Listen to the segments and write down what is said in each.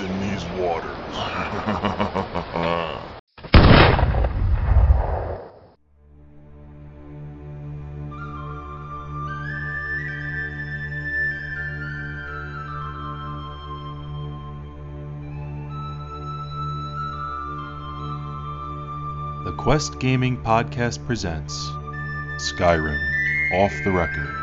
In these waters? The Quest Gaming Podcast presents Skyrim Off the Record.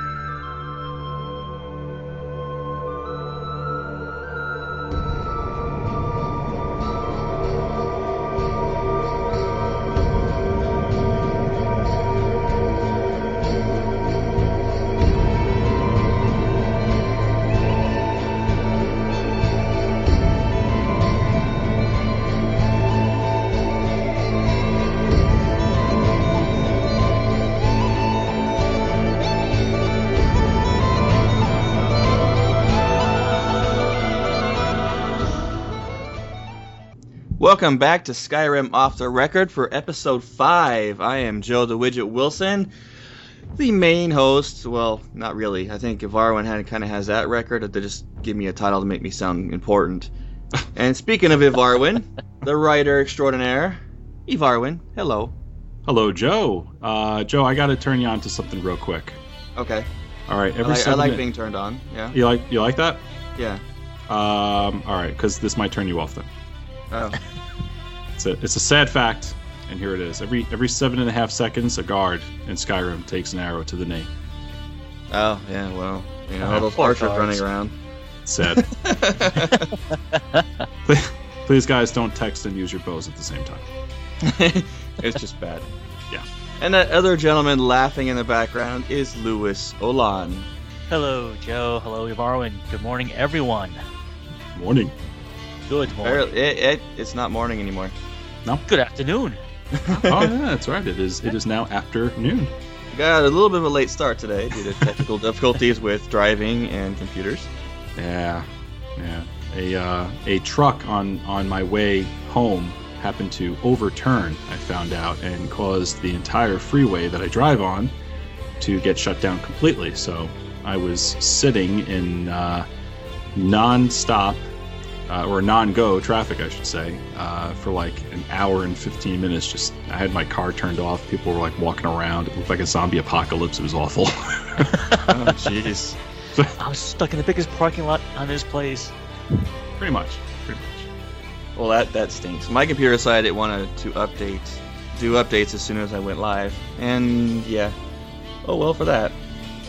Welcome back to Skyrim Off the Record for episode 5. I am Joe the Widget Wilson, the main host. Well, not really. I think Ivarwin had, kind of has that record. They just give me a title to make me sound important. and speaking of Ivarwin, the writer extraordinaire, Ivarwin, hello. Hello, Joe. Uh, Joe, I got to turn you on to something real quick. Okay. All right, I every like, I like mi- being turned on. Yeah. You like you like that? Yeah. Um, all right, because this might turn you off then. Oh. It's a it's a sad fact, and here it is. Every every seven and a half seconds, a guard in Skyrim takes an arrow to the knee. Oh, yeah, well, you know, Uh, all those archers running around. Sad. please, please, guys, don't text and use your bows at the same time. it's just bad. Yeah. And that other gentleman laughing in the background is Louis Olan. Hello, Joe. Hello, Ivarwin. Good morning, everyone. Morning. Good morning. Barely- It, it, it's not morning anymore. Good afternoon. oh yeah, that's right. It is it is now afternoon. We got a little bit of a late start today due to technical difficulties with driving and computers. Yeah, yeah. A uh, a truck on on my way home happened to overturn. I found out and caused the entire freeway that I drive on to get shut down completely. So I was sitting in uh, non-stop uh, or non-go traffic, I should say, uh, for like an hour and 15 minutes. Just I had my car turned off. People were like walking around. It looked like a zombie apocalypse. It was awful. Oh, jeez. I was stuck in the biggest parking lot on this place. pretty much. Pretty much. well, that, that stinks. My computer decided it wanted to update, do updates as soon as I went live. And yeah. Oh, well, for that.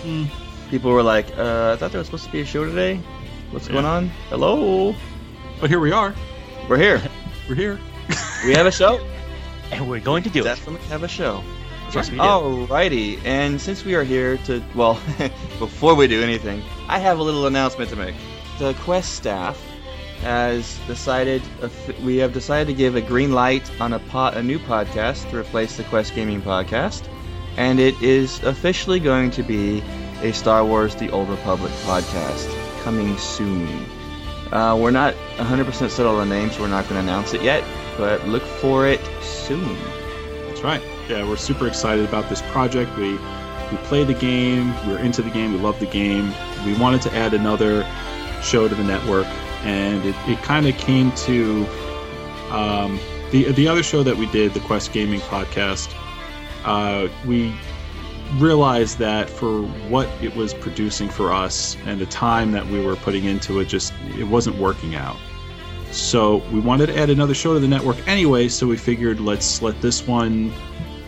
Hmm. People were like, uh, I thought there was supposed to be a show today. What's Yeah. going on? Hello? But here we are. We're here. We're here. We have a show. And we're going to do it. Definitely have a show. Yes. Alrighty, and since we are here to, well, before we do anything, I have a little announcement to make. The Quest staff has decided, we have decided to give a green light on a, po- a new podcast to replace the Quest Gaming podcast, and it is officially going to be a Star Wars The Old Republic podcast coming soon. Uh, we're not 100% settled on the name, so we're not going to announce it yet, but look for it soon. That's right. Yeah, we're super excited about this project. We we played the game. We were into the game. We love the game. We wanted to add another show to the network, and it, it kind of came to um, the the other show that we did, the Quest Gaming podcast. Uh, we realized that for what it was producing for us and the time that we were putting into it, just it wasn't working out. So we wanted to add another show to the network anyway, so we figured let's let this one,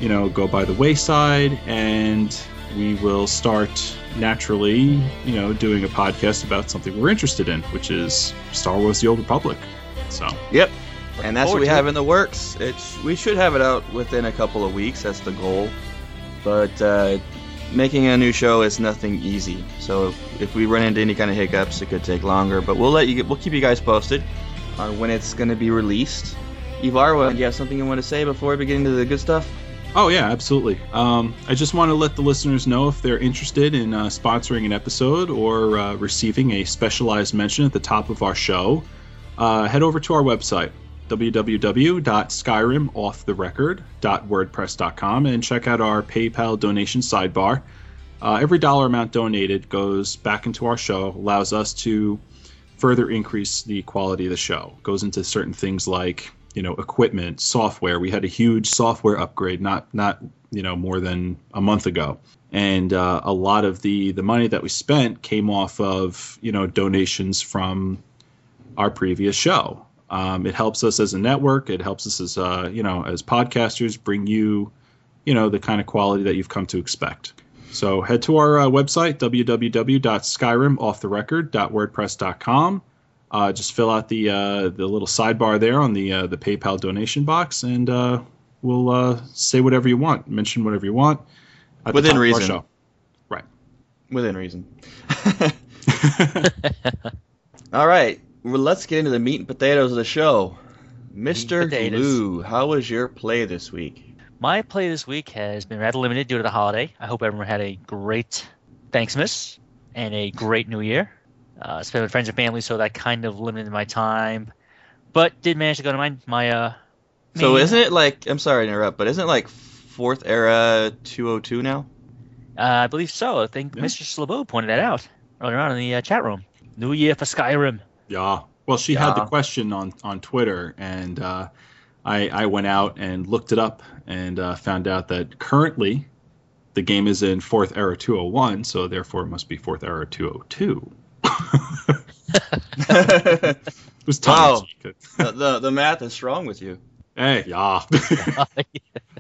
you know, go by the wayside and we will start naturally, you know, doing a podcast about something we're interested in, which is Star Wars The Old Republic. So Yep. and that's what we have it. in the works. It's we should have it out within a couple of weeks. That's the goal. But uh, making a new show is nothing easy. So if, if we run into any kind of hiccups, it could take longer. But we'll let you. We'll keep you guys posted on when it's going to be released. Ivarwa, do you have something you want to say before we get into the good stuff? Oh yeah, absolutely. Um, I just want to let the listeners know if they're interested in uh, sponsoring an episode or uh, receiving a specialized mention at the top of our show. Uh, head over to our website www.skyrimofftherecord.wordpress.com and check out our PayPal donation sidebar. Uh, every dollar amount donated goes back into our show, allows us to further increase the quality of the show. Goes into certain things like you know equipment, software. We had a huge software upgrade not not you know more than a month ago, and uh, a lot of the the money that we spent came off of you know donations from our previous show. Um, it helps us as a network. It helps us as uh, you know as podcasters bring you you know the kind of quality that you've come to expect. So head to our uh, website www.skyrimoftherecord.wordpress.com. Uh, just fill out the uh, the little sidebar there on the uh, the PayPal donation box, and uh, we'll uh, say whatever you want, mention whatever you want. Within top of our reason. Right. Within reason. All right, well, let's get into the meat and potatoes of the show. Mr. Glue, how was your play this week? My play this week has been rather limited due to the holiday. I hope everyone had a great Thanksmas and a great New Year. Uh, spent with friends and family, so that kind of limited my time. But did manage to go to my my uh. So isn't it like I'm sorry to interrupt, but isn't it like fourth era 202 now? Uh, I believe so. I think Yeah. Mr. Slabo pointed that out earlier on in the uh, chat room. New Year for Skyrim. Yeah. Well, she had the question on on Twitter, and uh, I I went out and looked it up and uh, found out that currently the game is in fourth era 201, so therefore it must be fourth era 202. the, It was tongue in cheek. the the math is strong with you. Hey, yeah.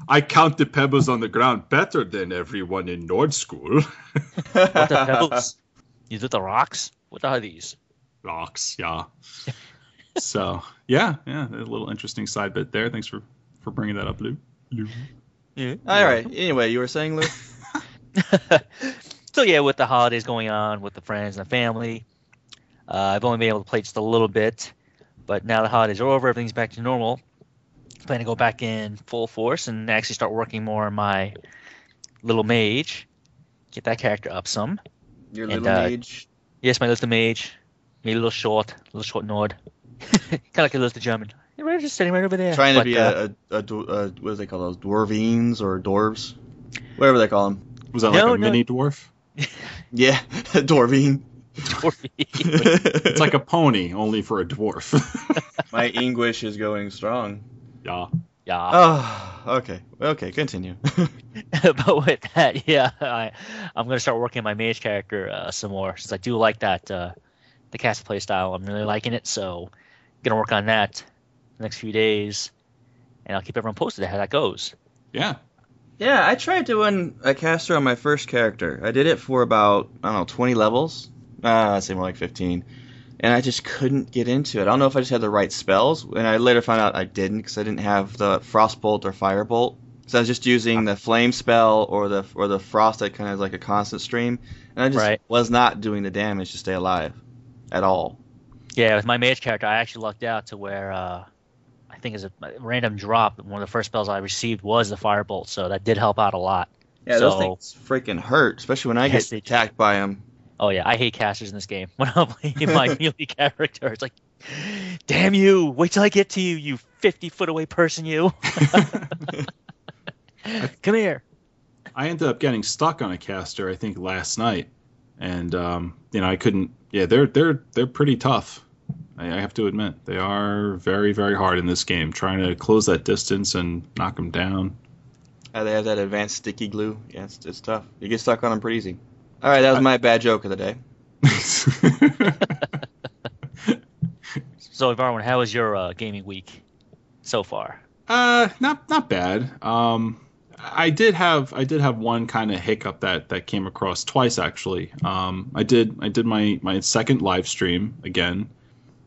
I count the pebbles on the ground better than everyone in Nord School. What the pebbles? You did the rocks? What are these? Rocks, yeah. so yeah, yeah, a little interesting side bit there. Thanks for for bringing that up, Lou. Lou. All right. Anyway, you were saying, Lou? so yeah, with the holidays going on, with the friends and the family, uh, I've only been able to play just a little bit. But now the holidays are over, everything's back to normal. Plan to go back in full force and actually start working more on my little mage, get that character up some. Your And, little uh, mage. Yes, my little mage, maybe a little short, a little short nord, kind of like a little German. You're right, just sitting right over there. Trying to But, be uh, a, a, a, dw- uh what do they call those? Dwarvines or dwarves? Whatever they call them. Was that No, like a no. mini dwarf? Yeah, dwarvine. It's like a pony, only for a dwarf. My English is going strong. yeah. yeah. Oh, okay. Okay, continue. but with that, yeah, I, I'm gonna start working on my mage character uh, some more since I do like that uh, the cast play style. I'm really liking it, so gonna work on that the next few days, and I'll keep everyone posted how that goes. Yeah. yeah, I tried doing a caster on my first character. I did it for about, I don't know, 20 levels? Uh, I'd say more like 15. And I just couldn't get into it. I don't know if I just had the right spells. And I later found out I didn't because I didn't have the Frostbolt or Firebolt. So I was just using the Flame spell or the or the Frost that kind of is like a constant stream. And I just Right. was not doing the damage to stay alive at all. Yeah, with my mage character, I actually lucked out to where uh, I think as a random drop, one of the first spells I received was the firebolt, so that did help out a lot. Yeah, those So- things freaking hurt, especially when I Yes, get they do. attacked by them. Oh yeah, I hate casters in this game. When I'm playing my melee character, it's like, damn you! Wait till I get to you, you fifty foot away person, you. Come here. I ended up getting stuck on a caster, I think, last night, and um, you know I couldn't. Yeah, they're they're they're pretty tough. I, I have to admit they are very very hard in this game. Trying to close that distance and knock them down. Uh, they have that advanced sticky glue. Yeah, it's, it's tough. You get stuck on them pretty easy. All right, that was my bad joke of the day. So, Varwin, how was your uh, gaming week so far? Uh, not not bad. Um, I did have I did have one kind of hiccup that that came across twice actually. Um, I did I did my my second live stream again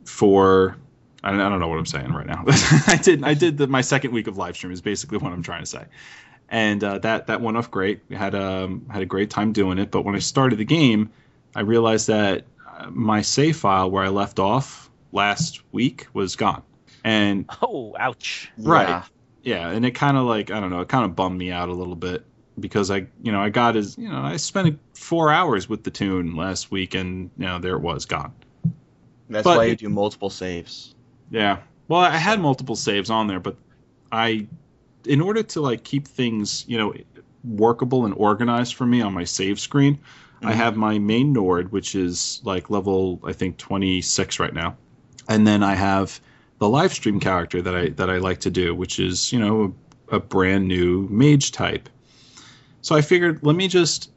for I don't, I don't know what I'm saying right now. I did I did the, my second week of live stream is basically what I'm trying to say, and uh, that that went off great. We had um had a great time doing it. But when I started the game, I realized that uh, my save file where I left off last week was gone, and Oh, ouch. Right. Yeah. Yeah, and it kind of like I don't know, it kind of bummed me out a little bit because I, you know, I got his, you know, I spent four hours with the tune last week, and you know, there it was gone. That's But why you do multiple saves. Yeah, well, I had multiple saves on there, but I, in order to like keep things, you know, workable and organized for me on my save screen, I mm-hmm. have my main Nord, which is like level I think 26 right now, and then I have the live stream character that I that I like to do, which is you know a, a brand new mage type. So I figured let me just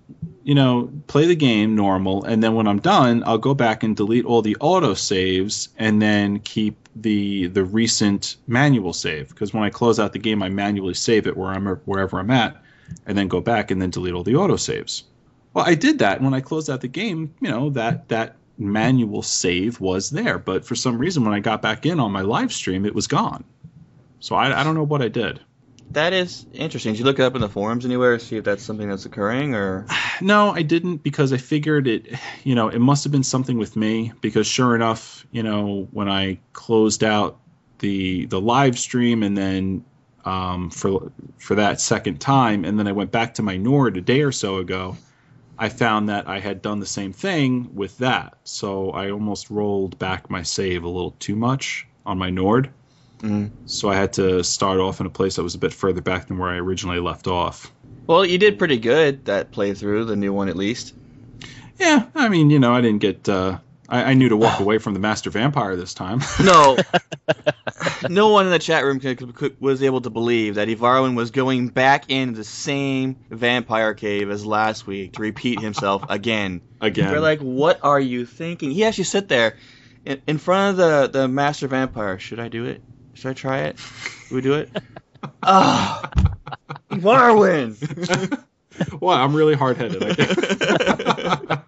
you know play the game normal, and then when I'm done, I'll go back and delete all the auto saves, and then keep the the recent manual save because when I close out the game, I manually save it where I'm wherever I'm at, and then go back and then delete all the auto saves. Well, I did that and when I closed out the game. You know that that manual save was there, but for some reason when I got back in on my live stream, it was gone. So I, I don't know what I did. That is interesting. Did you look it up in the forums anywhere to see if that's something that's occurring, or No, I didn't because I figured it, you know, it must have been something with me because sure enough, you know, when I closed out the the live stream and then um, for for that second time, and then I went back to my Nord a day or so ago, I found that I had done the same thing with that. So I almost rolled back my save a little too much on my Nord. Mhm. So I had to start off in a place that was a bit further back than where I originally left off. well, you did pretty good that playthrough, the new one at least. Yeah, I mean, you know, I didn't get. Uh, I, I knew to walk away from the Master Vampire this time. No, no one in the chat room could, could, was able to believe that Ivarwin was going back into the same vampire cave as last week to repeat himself again. Again, We're like, what are you thinking? He actually sit there in, in front of the, the master vampire. Should I do it? Should I try it? Should we do it? Ah, Ivarwin. well, I'm really hard headed. I guess.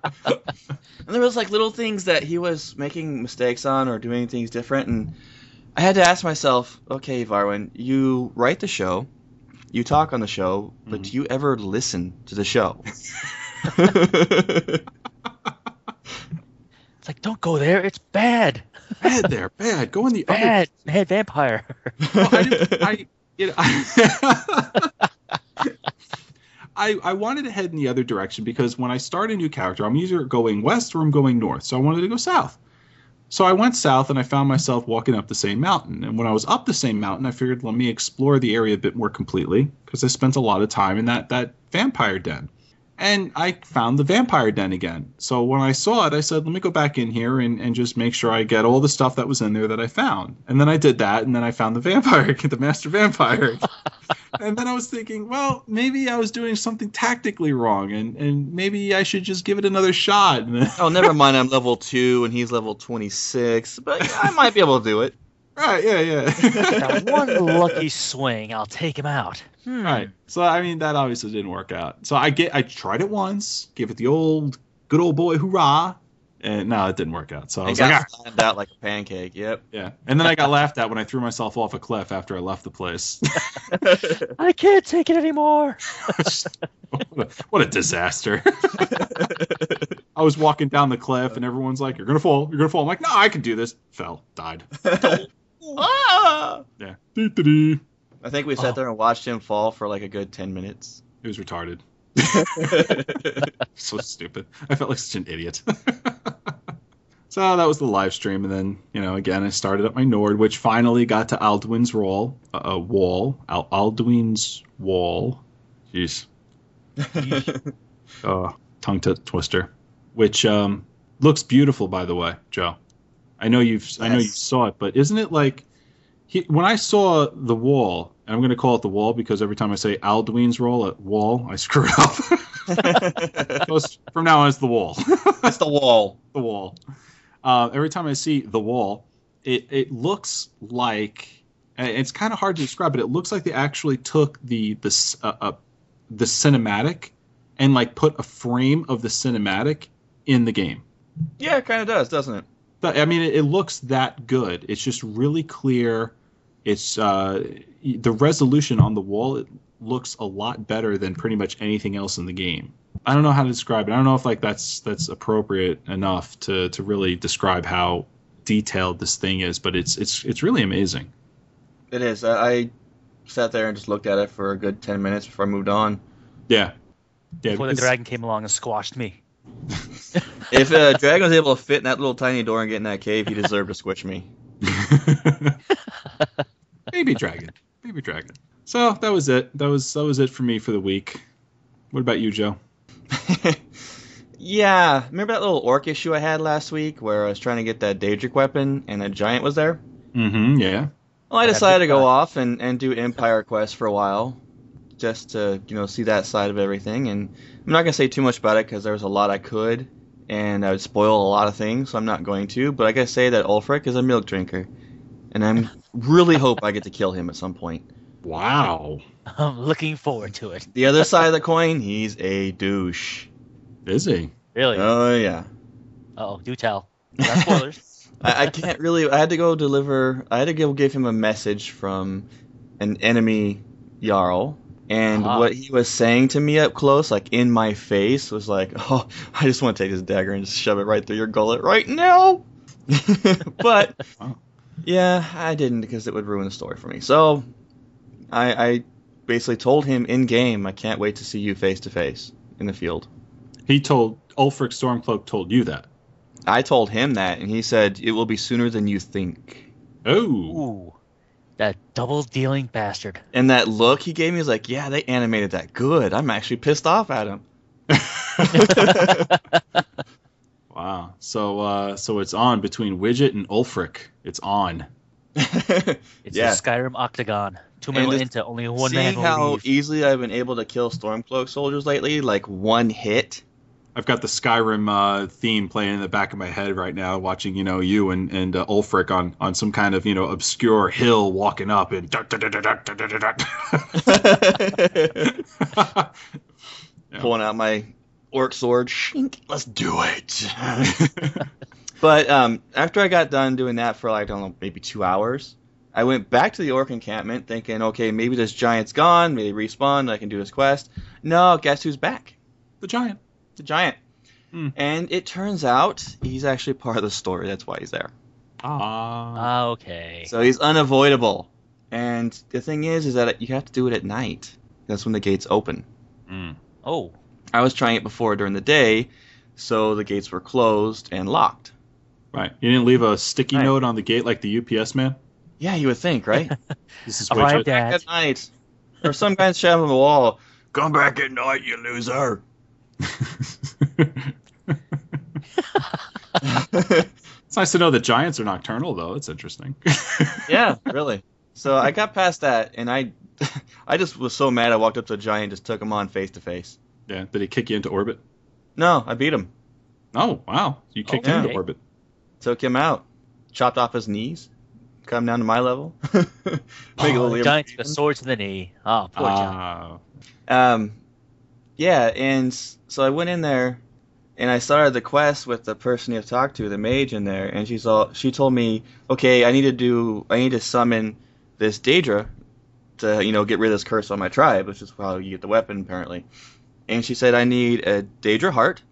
And there was like little things that he was making mistakes on or doing things different, and I had to ask myself, okay, Varwin, you write the show, you talk on the show, but mm-hmm. do you ever listen to the show? It's like, don't go there. It's bad. bad there, bad. Go in the other. Bad. Bad vampire. Well, I, didn't, I, you know, I, I, I wanted to head in the other direction because when I start a new character, I'm either going west or I'm going north. So I wanted to go south. So I went south and I found myself walking up the same mountain. And when I was up the same mountain, I figured let me explore the area a bit more completely because I spent a lot of time in that that vampire den. And I found the vampire den again. So when I saw it, I said, let me go back in here and, and just make sure I get all the stuff that was in there that I found. And then I did that, and then I found the vampire, the master vampire. and then I was thinking, well, maybe I was doing something tactically wrong, and, and maybe I should just give it another shot. Oh, never mind, I'm level 2 and he's level 26, but I might be able to do it. right, yeah, yeah. Now, one lucky swing, I'll take him out. Hmm. Right. So I mean that obviously didn't work out. So I get I tried it once, gave it the old good old boy hurrah, and no, it didn't work out. So I It was like, got ah, slammed out like a pancake, yep. yeah. And then I got laughed at when I threw myself off a cliff after I left the place. I can't take it anymore. what, a, what a disaster. I was walking down the cliff and everyone's like, "You're gonna fall. You're gonna fall." I'm like, "No, I can do this." Fell, died. Ah! Yeah. I think we sat Oh. there and watched him fall for like a good 10 minutes. It was retarded. so stupid. I felt like such an idiot. so that was the live stream, and then you know, again, I started up my Nord, which finally got to Alduin's wall. Uh, uh, wall. Al- Alduin's wall. Jeez. Uh, tongue t- twister. Which um, looks beautiful, by the way, Joe. I know you've I know you saw it, but isn't it like he, when I saw the wall? And I'm going to call it the wall because every time I say Alduin's roll at wall, I screw it up. From now on, it's the wall. it's the wall. the wall. Uh, every time I see the wall, it it looks like it's kind of hard to describe, but it looks like they actually took the the uh, uh, the cinematic and like put a frame of the cinematic in the game. Yeah, it kind of does, doesn't it? But I mean, it, it looks that good. It's just really clear. It's uh, the resolution on the wall. It looks a lot better than pretty much anything else in the game. I don't know how to describe it. I don't know if like that's that's appropriate enough to to really describe how detailed this thing is, but it's it's it's really amazing. It is. I, I sat there and just looked at it for a good 10 minutes before I moved on. Yeah, yeah. Before the dragon came along and squashed me. If uh, Dragon was able to fit in that little tiny door and get in that cave, he deserved to squish me. Baby dragon, baby dragon. So that was it. That was that was it for me for the week. What about you, Joe? Yeah, remember that little orc issue I had last week where I was trying to get that Daedric weapon and a giant was there? Mm-hmm. Yeah. Well, I Yeah, decided to big go time. off and, and do Empire Quest for a while, just to you know see that side of everything. And I'm not gonna say too much about it because there was a lot I could, and I would spoil a lot of things, so I'm not going to. But I gotta say that Ulfric is a milk drinker, and I'm really hope I get to kill him at some point. Wow. I'm looking forward to it. The other side of the coin, he's a douche. Is he? Really? Oh yeah. oh, do tell. Not spoilers. I, I can't really. I had to go deliver. I had to go give him a message from an enemy jarl, and Ah. what he was saying to me up close, like in my face, was like, "Oh, I just want to take this dagger and just shove it right through your gullet right now." but Wow. yeah, I didn't because it would ruin the story for me. So I, I basically told him in game, "I can't wait to see you face to face in the field." He told Ulfric Stormcloak told you that. I told him that, and he said, "It will be sooner than you think." Oh. Ooh, that double dealing bastard. And that look he gave me was like, yeah, they animated that good. I'm actually pissed off at him. wow. So uh so it's on between Widget and Ulfric. It's on. It's Yeah. a Skyrim octagon. Two And men just into only one man Seeing how leave. easily I've been able to kill Stormcloak soldiers lately, like one hit. I've got the Skyrim uh, theme playing in the back of my head right now, watching you know you and and uh, Ulfric on on some kind of you know obscure hill walking up and. Yeah. Pulling out my orc sword. Shink, let's do it. but um, after I got done doing that for like, I don't know, maybe two hours, I went back to the orc encampment thinking, okay, maybe this giant's gone, maybe respawn, I can do this quest. No, guess who's back? the giant. The giant. Hmm. And it turns out he's actually part of the story. That's why he's there. Ah. Ah, okay. So he's unavoidable. And the thing is, is that you have to do it at night. That's when the gates open. Mm. oh, I was trying it before during the day, so the gates were closed and locked. Right. You didn't leave a sticky Right. note on the gate like the UPS man. Yeah, you would think, right? This is arrived Widget. at. at night. Or some guy's shouting on the wall, Come back at night, you loser. It's nice to know that giants are nocturnal, though. It's interesting. yeah, really. So I got past that, and I, I just was so mad. I walked up to a giant, and just took him on face to face. Yeah. Did he kick you into orbit? No, I beat him. Oh, wow. You kicked Oh, him into orbit. took him out, chopped off his knees, come down to my level. Make it a Oh, little the giants with a even. sword to the knee. Oh, poor giant. Ah. Um, yeah, and so I went in there, and I started the quest with the person you talked to, the mage in there, and she's all she told me, okay, I need to do, I need to summon this Daedra to you know get rid of this curse on my tribe, which is how you get the weapon apparently. And she said I need a Daedra heart,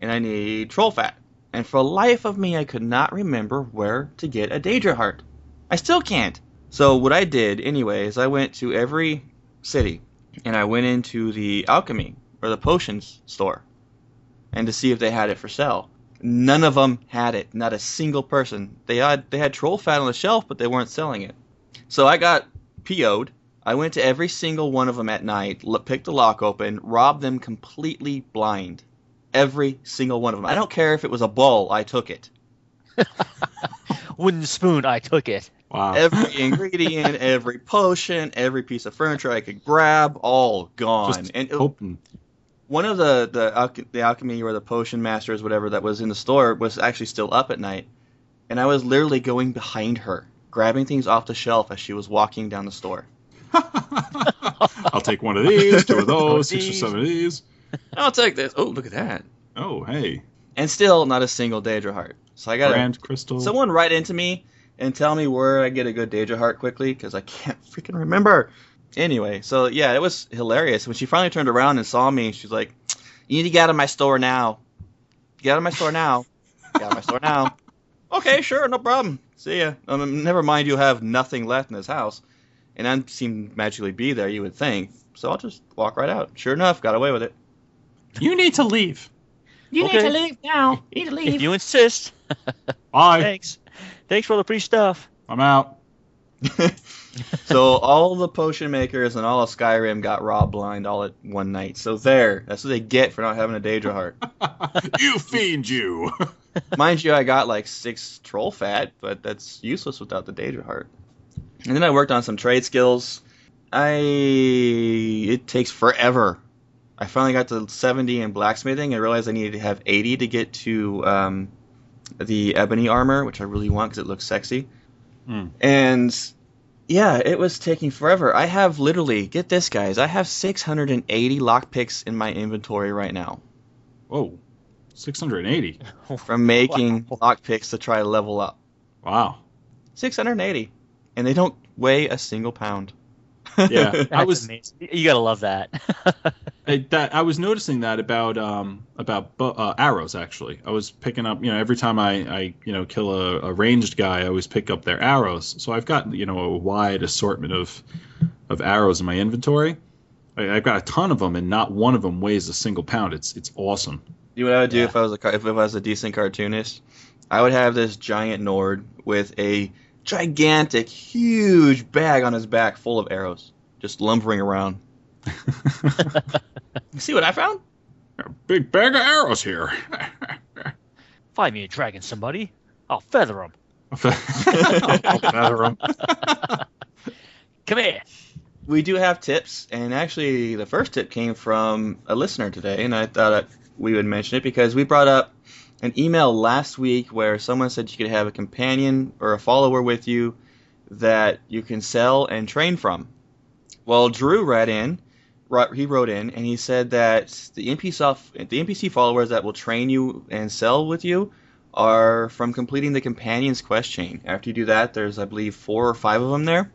and I need troll fat. And for the life of me, I could not remember where to get a Daedra heart. I still can't. So what I did anyway is I went to every city and I went into the alchemy or the potions store and to see if they had it for sale. None of them had it. Not a single person. They had they had troll fat on the shelf, but they weren't selling it. So I got PO'd. I went to every single one of them at night, l- picked the lock open, robbed them completely blind. Every single one of them. I don't care if it was a bull. I took it. Wooden spoon, I took it. Wow. Every ingredient, every potion, every piece of furniture I could grab, all gone. Just and it- hoping. One of the the, alch- the alchemy or the potion masters, whatever that was in the store, was actually still up at night, and I was literally going behind her, grabbing things off the shelf as she was walking down the store. I'll take one of these, two of those, six or seven of these. I'll take this. Oh, look at that! Oh, hey. And still not a single Daedra heart. So I got to Grand crystal. someone write into me and tell me where I get a good Daedra heart quickly because I can't freaking remember. Anyway, so yeah, it was hilarious when she finally turned around and saw me. She's like, "You need to get out of my store now. Get out of my store now. Get out of my store now." Okay, sure, no problem. See ya. Um, never mind, you have nothing left in this house, and I seem magically be there. You would think. So I'll just walk right out. Sure enough, got away with it. You need to leave. You need to leave now. You need to leave. If you insist. Bye. Thanks. Thanks for all the free stuff. I'm out. so all the potion makers and all of Skyrim got raw blind all at one night. So there, that's what they get for not having a Daedra heart. you fiend, you. Mind you, I got like six troll fat, but that's useless without the Daedra heart. And then I worked on some trade skills. I it takes forever. I finally got to 70 in blacksmithing and realized I needed to have 80 to get to um, the ebony armor, which I really want because it looks sexy. Hmm. And yeah, it was taking forever. I have literally, get this, guys, I have 680 lockpicks in my inventory right now Whoa, 680. from making lockpicks to try to level up. Wow. 680. And they don't weigh a single pound. Yeah, I was amazing. You gotta love that. I, that I was noticing that about um about uh, arrows actually. I was picking up you know every time I I you know kill a, a ranged guy, I always pick up their arrows. So I've got you know a wide assortment of of arrows in my inventory. I, I've got a ton of them, and not one of them weighs a single pound. It's it's awesome. You know what I would do Yeah. if I was a car- if I was a decent cartoonist? I would have this giant Nord with a gigantic, huge bag on his back full of arrows, just lumbering around. You see what I found? A big bag of arrows here. Find me a dragon, somebody. I'll feather him. I'll feather 'em. Come here. We do have tips, and actually, the first tip came from a listener today, and I thought we would mention it because we brought up an email last week where someone said you could have a companion or a follower with you that you can sell and train from. Well, Drew read in, he wrote in, and he said that the NPC the NPC followers that will train you and sell with you are from completing the companions quest chain. After you do that, there's I believe four or five of them there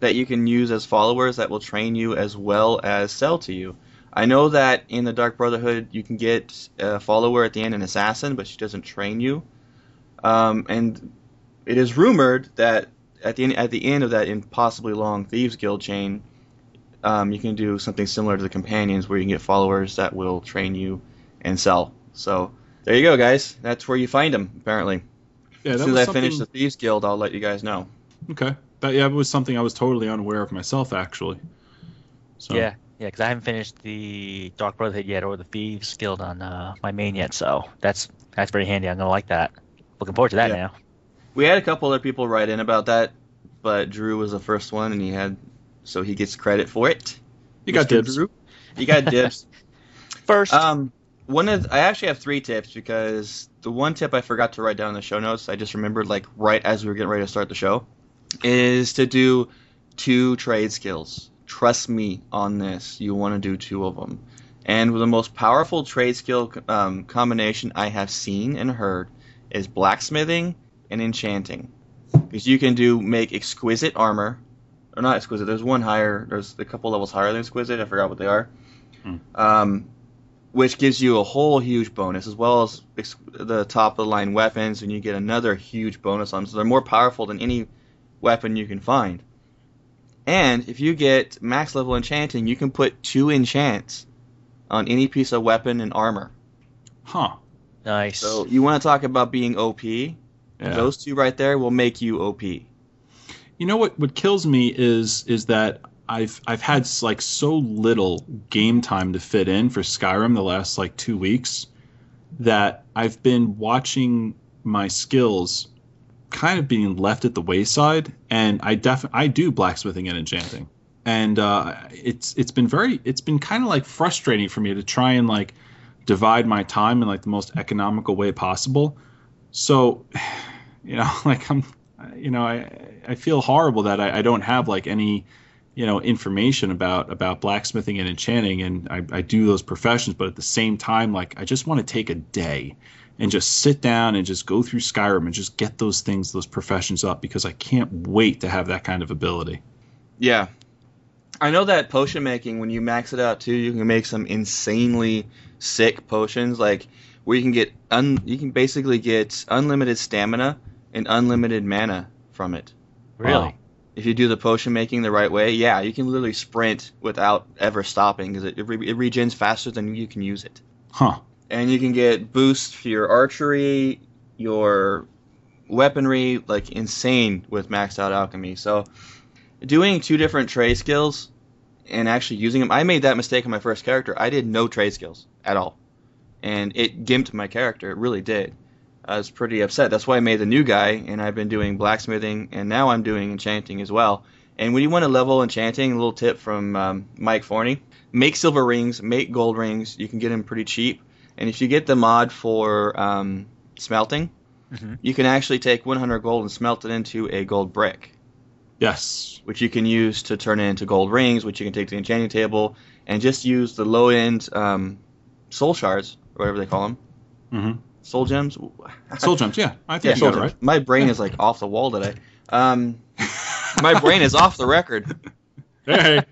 that you can use as followers that will train you as well as sell to you. I know that in the Dark Brotherhood you can get a follower at the end, an assassin, but she doesn't train you. Um, and it is rumored that at the end, at the end of that impossibly long Thieves Guild chain, um, you can do something similar to the companions, where you can get followers that will train you and sell. So there you go, guys. That's where you find them. Apparently, Yeah, as soon as I finish the Thieves Guild, I'll let you guys know. Okay, that yeah, it was something I was totally unaware of myself actually. So Yeah, yeah, because I haven't finished the Dark Brotherhood yet or the Thieves Guild on uh, my main yet, so that's that's very handy. I'm gonna like that. Looking forward to that Yeah. now. We had a couple other people write in about that, but Drew was the first one, and he had, so he gets credit for it. you got Mr. dibs. Drew. You got dibs. First, um, one of I actually have three tips because the one tip I forgot to write down in the show notes, I just remembered like right as we were getting ready to start the show, is to do two trade skills. Trust me on this. You want to do two of them. And the most powerful trade skill um, combination I have seen and heard is blacksmithing and enchanting. Because you can do make exquisite armor, or not exquisite. There's one higher. There's a couple levels higher than exquisite. I forgot what they are. Hmm. Um, which gives you a whole huge bonus, as well as ex- the top of the line weapons, and you get another huge bonus on them. So they're more powerful than any weapon you can find. And if you get max level enchanting, you can put two enchants on any piece of weapon and armor. Huh. nice. So you want to talk about being OP? Yeah. Those two right there will make you OP. You know what? What kills me is is that I've I've had like so little game time to fit in for Skyrim the last like two weeks that I've been watching my skills kind of being left at the wayside, and I def I do blacksmithing and enchanting, and uh, it's it's been very it's been kind of like frustrating for me to try and like divide my time in like the most economical way possible. So, you know, like I'm you know, I I feel horrible that I, I don't have like any, you know, information about about blacksmithing and enchanting, and I, I do those professions, but at the same time, like I just want to take a day and just sit down and just go through Skyrim and just get those things, those professions up because I can't wait to have that kind of ability. Yeah. I know that potion making, when you max it out too, you can make some insanely sick potions, like where you can get un, you can basically get unlimited stamina and unlimited mana from it. really? Wow. If you do the potion making the right way, yeah, you can literally sprint without ever stopping because it, it, re- it regens faster than you can use it. Huh. And you can get boosts for your archery, your weaponry, like insane with maxed out alchemy. So doing two different trade skills and actually using them. I made that mistake on my first character. I did no trade skills at all, and it gimped my character. It really did. I was pretty upset. That's why I made the new guy, and I've been doing blacksmithing, and now I'm doing enchanting as well. And when you want to level enchanting, a little tip from um, Mike Forney: make silver rings, make gold rings. You can get them pretty cheap, and if you get the mod for um, smelting, Mhm. you can actually take 100 gold and smelt it into a gold brick Yes. which you can use to turn it into gold rings, which you can take to the enchanting table, and just use the low end um, soul shards, or whatever they call them, hmm soul gems. Soul gems. Yeah, I yeah, think soul you got it gems. My brain is like off the wall today. Um, my brain is off the record. Hey.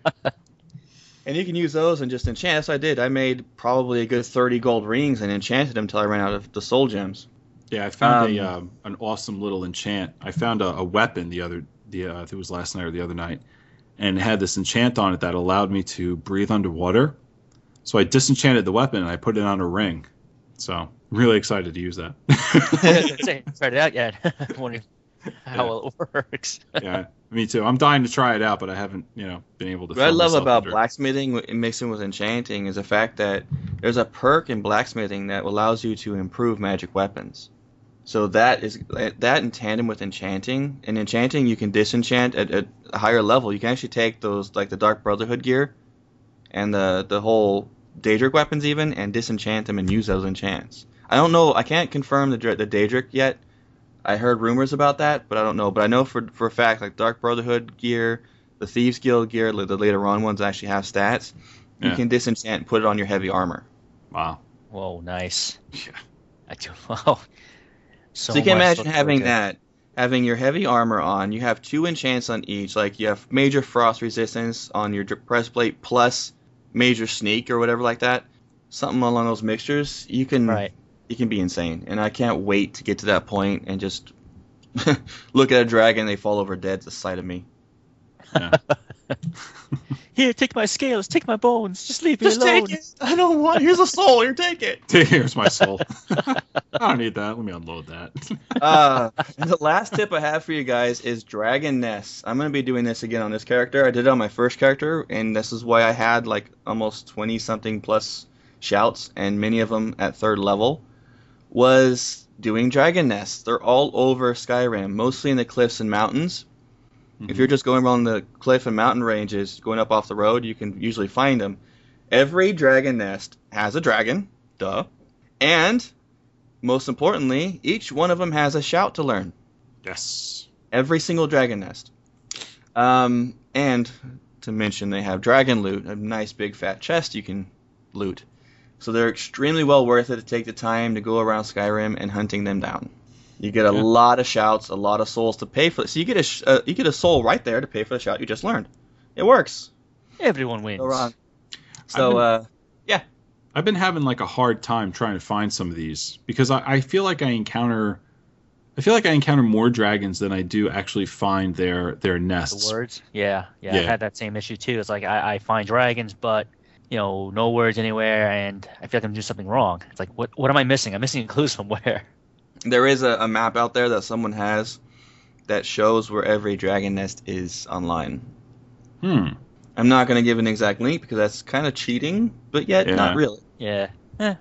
And you can use those and just enchant. That's what I did. I made probably a good 30 gold rings and enchanted them until I ran out of the soul gems. Yeah, I found a Um, um, an awesome little enchant. I found a, a weapon the other the uh, I think it was last night or the other night, and it had this enchant on it that allowed me to breathe underwater. So I disenchanted the weapon and I put it on a ring. So really excited to use that. Say, tried it out yet? Wondering how well it works. yeah, me too. I'm dying to try it out, but I haven't you know been able to. What I love about into it. blacksmithing w- mixing with enchanting is the fact that there's a perk in blacksmithing that allows you to improve magic weapons. So that is that in tandem with enchanting. In enchanting, you can disenchant at, at a higher level. You can actually take those like the Dark Brotherhood gear and the the whole Daedric weapons even and disenchant them and use those enchants. I don't know. I can't confirm the the Daedric yet. I heard rumors about that, but I don't know. But I know for for a fact like Dark Brotherhood gear, the Thieves Guild gear, the later on ones actually have stats. You can disenchant and put it on your heavy armor. Wow. Whoa, nice. Yeah. I do. Wow. So, So, you can imagine having that, having your heavy armor on. You have two enchants on each. Like you have major frost resistance on your dr- breastplate plus major sneak or whatever like that. Something along those mixtures. You can Right. You can be insane, and I can't wait to get to that point and just look at a dragon. They fall over dead at the sight of me. Yeah. Here, take my scales, take my bones, just leave me Just alone. take it. I don't want. Here's a soul. Here, take it. Here's my soul. I don't need that. Let me unload that. uh, and the last tip I have for you guys is Dragon Nest. I'm going to be doing this again on this character. I did it on my first character, and this is why I had like almost 20 something plus shouts, and many of them at third level, was doing Dragon Nests. They're all over Skyrim, mostly in the cliffs and mountains. If you're just going around the cliff and mountain ranges, going up off the road, you can usually find them. Every dragon nest has a dragon, duh. And, most importantly, each one of them has a shout to learn. yes. Every single dragon nest. Um, and to mention, they have dragon loot, a nice big fat chest you can loot. So they're extremely well worth it to take the time to go around Skyrim and hunting them down. You get a Yeah. lot of shouts, a lot of souls to pay for. So you get a sh- uh, you get a soul right there to pay for the shout you just learned. It works. Everyone wins. Go wrong. So uh, yeah. I've been having like a hard time trying to find some of these because I, I feel like I encounter I feel like I encounter more dragons than I do actually find their their The nests. words. Yeah, yeah, I've had that same issue too. It's like I, I find dragons, but you know, no words anywhere, and I feel like I'm doing something wrong. It's like, what what am I missing? I'm missing a clue somewhere. there is a, a map out there that someone has that shows where every dragon nest is online. Hmm. I'm not going to give an exact link because that's kind of cheating, but yet Yeah. not really. Yeah. Eh,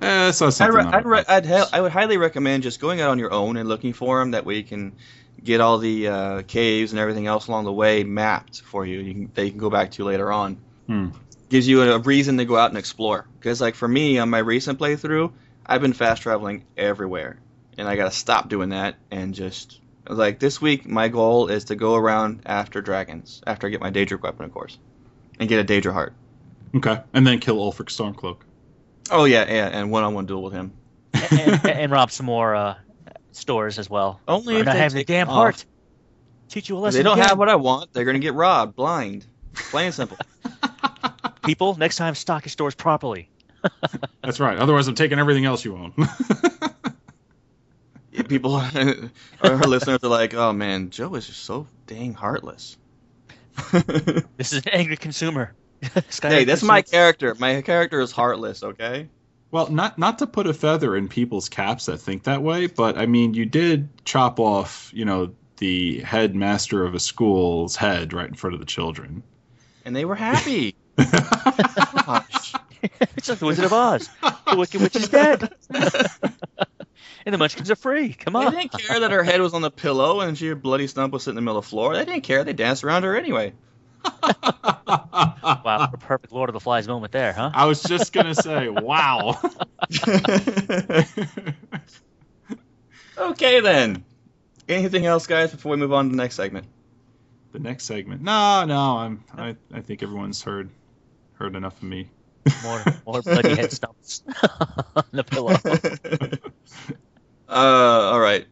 that's not I'd, something. re- I'm- I'd, re- I'd he- I would highly recommend just going out on your own and looking for them. That way you can get all the uh, caves and everything else along the way mapped for you. You can, that you can go back to later on. Hmm. Gives you a, a reason to go out and explore. Because like for me on my recent playthrough, I've been fast traveling everywhere, and I got to stop doing that and just like this week my goal is to go around after dragons after I get my Daedric weapon, of course, and get a Daedra heart. Okay, and then kill Ulfric Stormcloak. Oh yeah, yeah, and one-on-one duel with him. and, and, and rob some more uh, stores as well. Only if not they having the damn off. heart. Teach you a If lesson. they don't again. have what I want, they're gonna get robbed, blind, plain and simple. People, next time stock your stores properly. That's right. Otherwise, I'm taking everything else you own. People, our listeners are like, "Oh man, Joe is just so dang heartless." This is an angry consumer. Hey, that's my character. My character is heartless. Okay. well, not not to put a feather in people's caps that think that way, but I mean, you did chop off, you know, the headmaster of a school's head right in front of the children. And they were happy. Gosh. it's like the Wizard of Oz. The Wicked Witch is dead. and the Munchkins are free. Come on. They didn't care that her head was on the pillow and she her bloody stump was sitting in the middle of the floor. They didn't care. They danced around her anyway. Wow, a perfect Lord of the Flies moment there, huh? I was just gonna say, wow. okay then. Anything else, guys, before we move on to the next segment? the next segment. No, no, I'm. I, I think everyone's heard heard enough of me. More, more bloody head stumps on the pillow. uh, all right.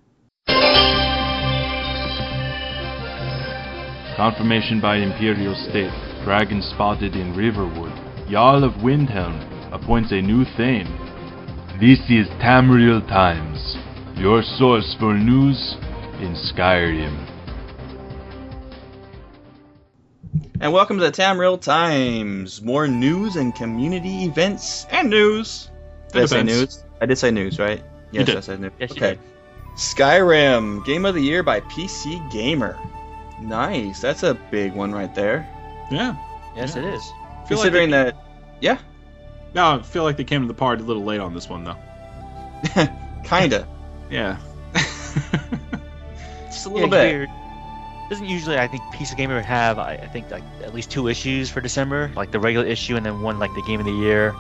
Confirmation by Imperial State. Dragon spotted in Riverwood. Jarl of Windhelm appoints a new Thane. This is Tamriel Times, your source for news in Skyrim. And welcome to the Tamriel Times. More news and community events and news. Did And I say events. news? I did say news, right? Yes, did. I said news. Yes, you okay. did. Skyrim, Game of the Year by PC Gamer. Nice. That's a big one right there. Yeah. Yes, it is. Feel Considering like that, yeah. no, I feel like they came to the party a little late on this one though. kinda. Yeah. Just a Yeah, little bit. weird. Doesn't usually, I think, piece PC Gamer have, I, I think, like at least two issues for December, like the regular issue and then one like the Game of the Year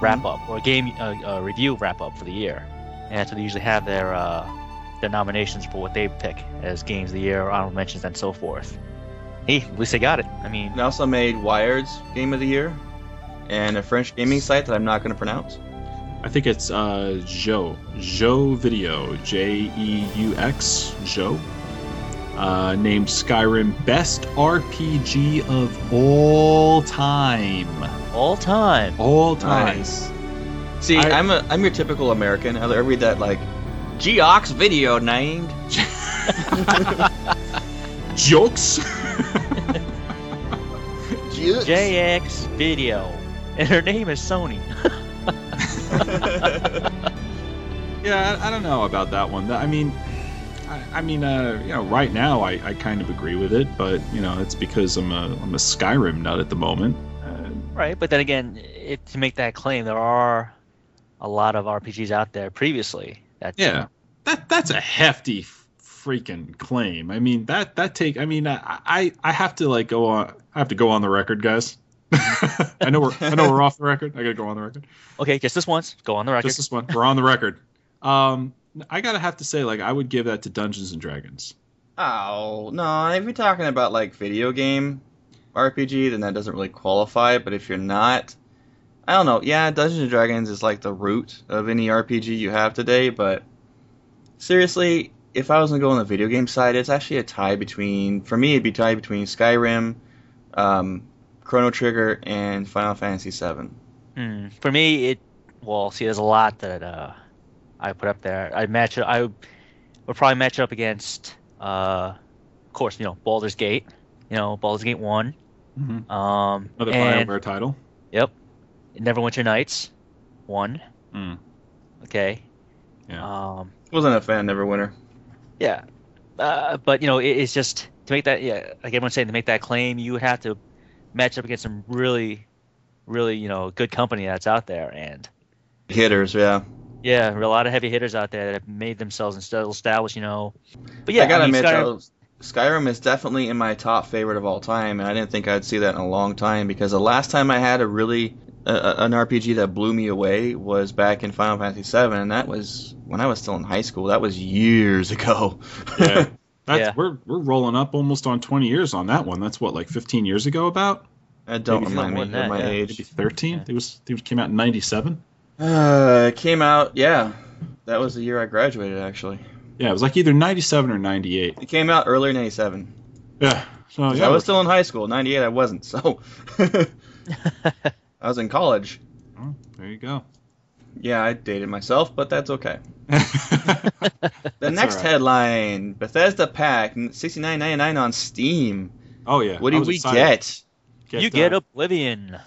wrap up or game uh, uh, review wrap up for the year. And that's what they usually have their uh, their nominations for what they pick as games of the year, honorable mentions, and so forth. Hey, at least they got it. I mean, They also made Wired's Game of the Year and a French gaming site that I'm not going to pronounce. I think it's uh Joe. Joe Video. J E U X. Joe. Uh, named Skyrim Best RPG of all time. all time. All time. Nice. See, I- I'm a I'm your typical American. I read that like Geox video named. Jokes. Geox. JX Video, and her name is Sony. Yeah, I, I don't know about that one. I mean, I, I mean, uh, you know, right now I, I kind of agree with it, but you know, it's because I'm a I'm a Skyrim nut at the moment. Uh, Right, but then again, it, to make that claim, there are a lot of RPGs out there previously. That yeah, that that's a hefty freaking claim. I mean, that that take. I mean, I I, I have to like go on. I have to go on the record, guys. I know we're I know we're off the record. I gotta go on the record. Okay, just this once. Go on the record. Just this one. We're on the record. Um, I gotta have to say, like, I would give that to Dungeons and Dragons. Oh no! If you're talking about like video game RPG, then that doesn't really qualify. But if you're not, I don't know. Yeah, Dungeons and Dragons is like the root of any RPG you have today. But seriously, if I was gonna go on the video game side, it's actually a tie between. For me, it'd be tied between Skyrim, um, Chrono Trigger, and Final Fantasy VII. Hmm. For me, it well, see, there's a lot that uh, I put up there. I match it. I would probably match it up against, uh, of course, you know, Baldur's Gate. You know, Baldur's Gate One. Mm-hmm. Um, Another and Bioware title. yep, Neverwinter Nights, one. Mm. Okay. Yeah. Um, Wasn't a fan, Neverwinter. Yeah, uh, but you know, it, it's just to make that. Yeah, like everyone's saying, to make that claim, you would have to match up against some really, really, you know, good company that's out there, and Hitters, yeah. Yeah, a lot of heavy hitters out there that have made themselves and still established, you know. But yeah, I gotta mean, admit, Skyrim- though, Skyrim is definitely in my top favorite of all time, and I didn't think I'd see that in a long time because the last time I had a really uh, an RPG that blew me away was back in Final Fantasy VII, and that was when I was still in high school. That was years ago. Yeah. That's, Yeah. We're we're rolling up almost on 20 years on that one. That's what like 15 years ago about I don't Maybe remind me of that, my yeah. age. maybe 13. Yeah. It was it came out in 97. Uh, it came out, yeah. That was the year I graduated, actually. Yeah, it was like either 97 or 98. It came out earlier in '97. Yeah. So yeah, I was still in high school. '98, I wasn't. So I was in college. Oh, there you go. Yeah, I dated myself, but that's okay. the The next headline: Bethesda Pack, sixty nine ninety nine on Steam. Oh yeah. What I do we excited. get? you uh, get Oblivion,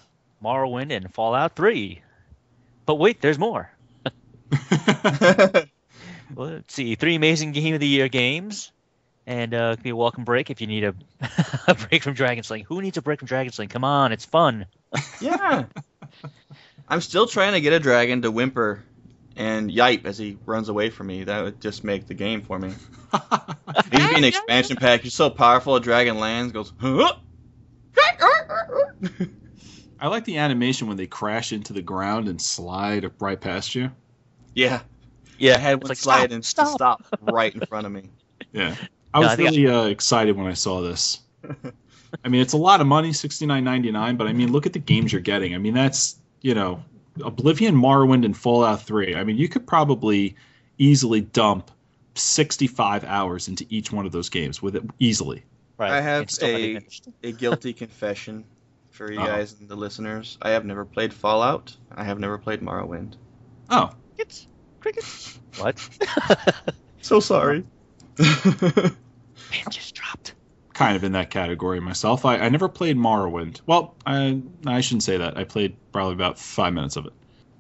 Morrowind, and Fallout Three. But wait, there's more. Well, let's see, three amazing Game of the Year games, and uh, it could be a welcome break if you need a, a break from Dragon Slaying. Who needs a break from Dragon Slaying? Come on, it's fun. Yeah. I'm still trying to get a dragon to whimper and yipe as he runs away from me. That would just make the game for me. He's being an expansion pack. He's so powerful. A dragon lands, goes. Huh? I like the animation when they crash into the ground and slide right past you. yeah, Yeah, I had one like, slide stop, and stop. stop right in front of me. Yeah. I No, was I think I- really uh, excited when I saw this. I mean, it's a lot of money, sixty nine ninety nine. But I mean, look at the games you're getting. I mean, that's you know, Oblivion, Morrowind, and Fallout Three. I mean, you could probably easily dump sixty five hours into each one of those games with it easily. Right. I have and still not a- A guilty confession for you Uh-oh. guys and the listeners. I have never played Fallout. I have never played Morrowind. Oh, Crickets. Crickets. What? So sorry. Man just dropped. kind of in that category myself. I, I never played Morrowind. Well, I I shouldn't say that. I played probably about five minutes of it,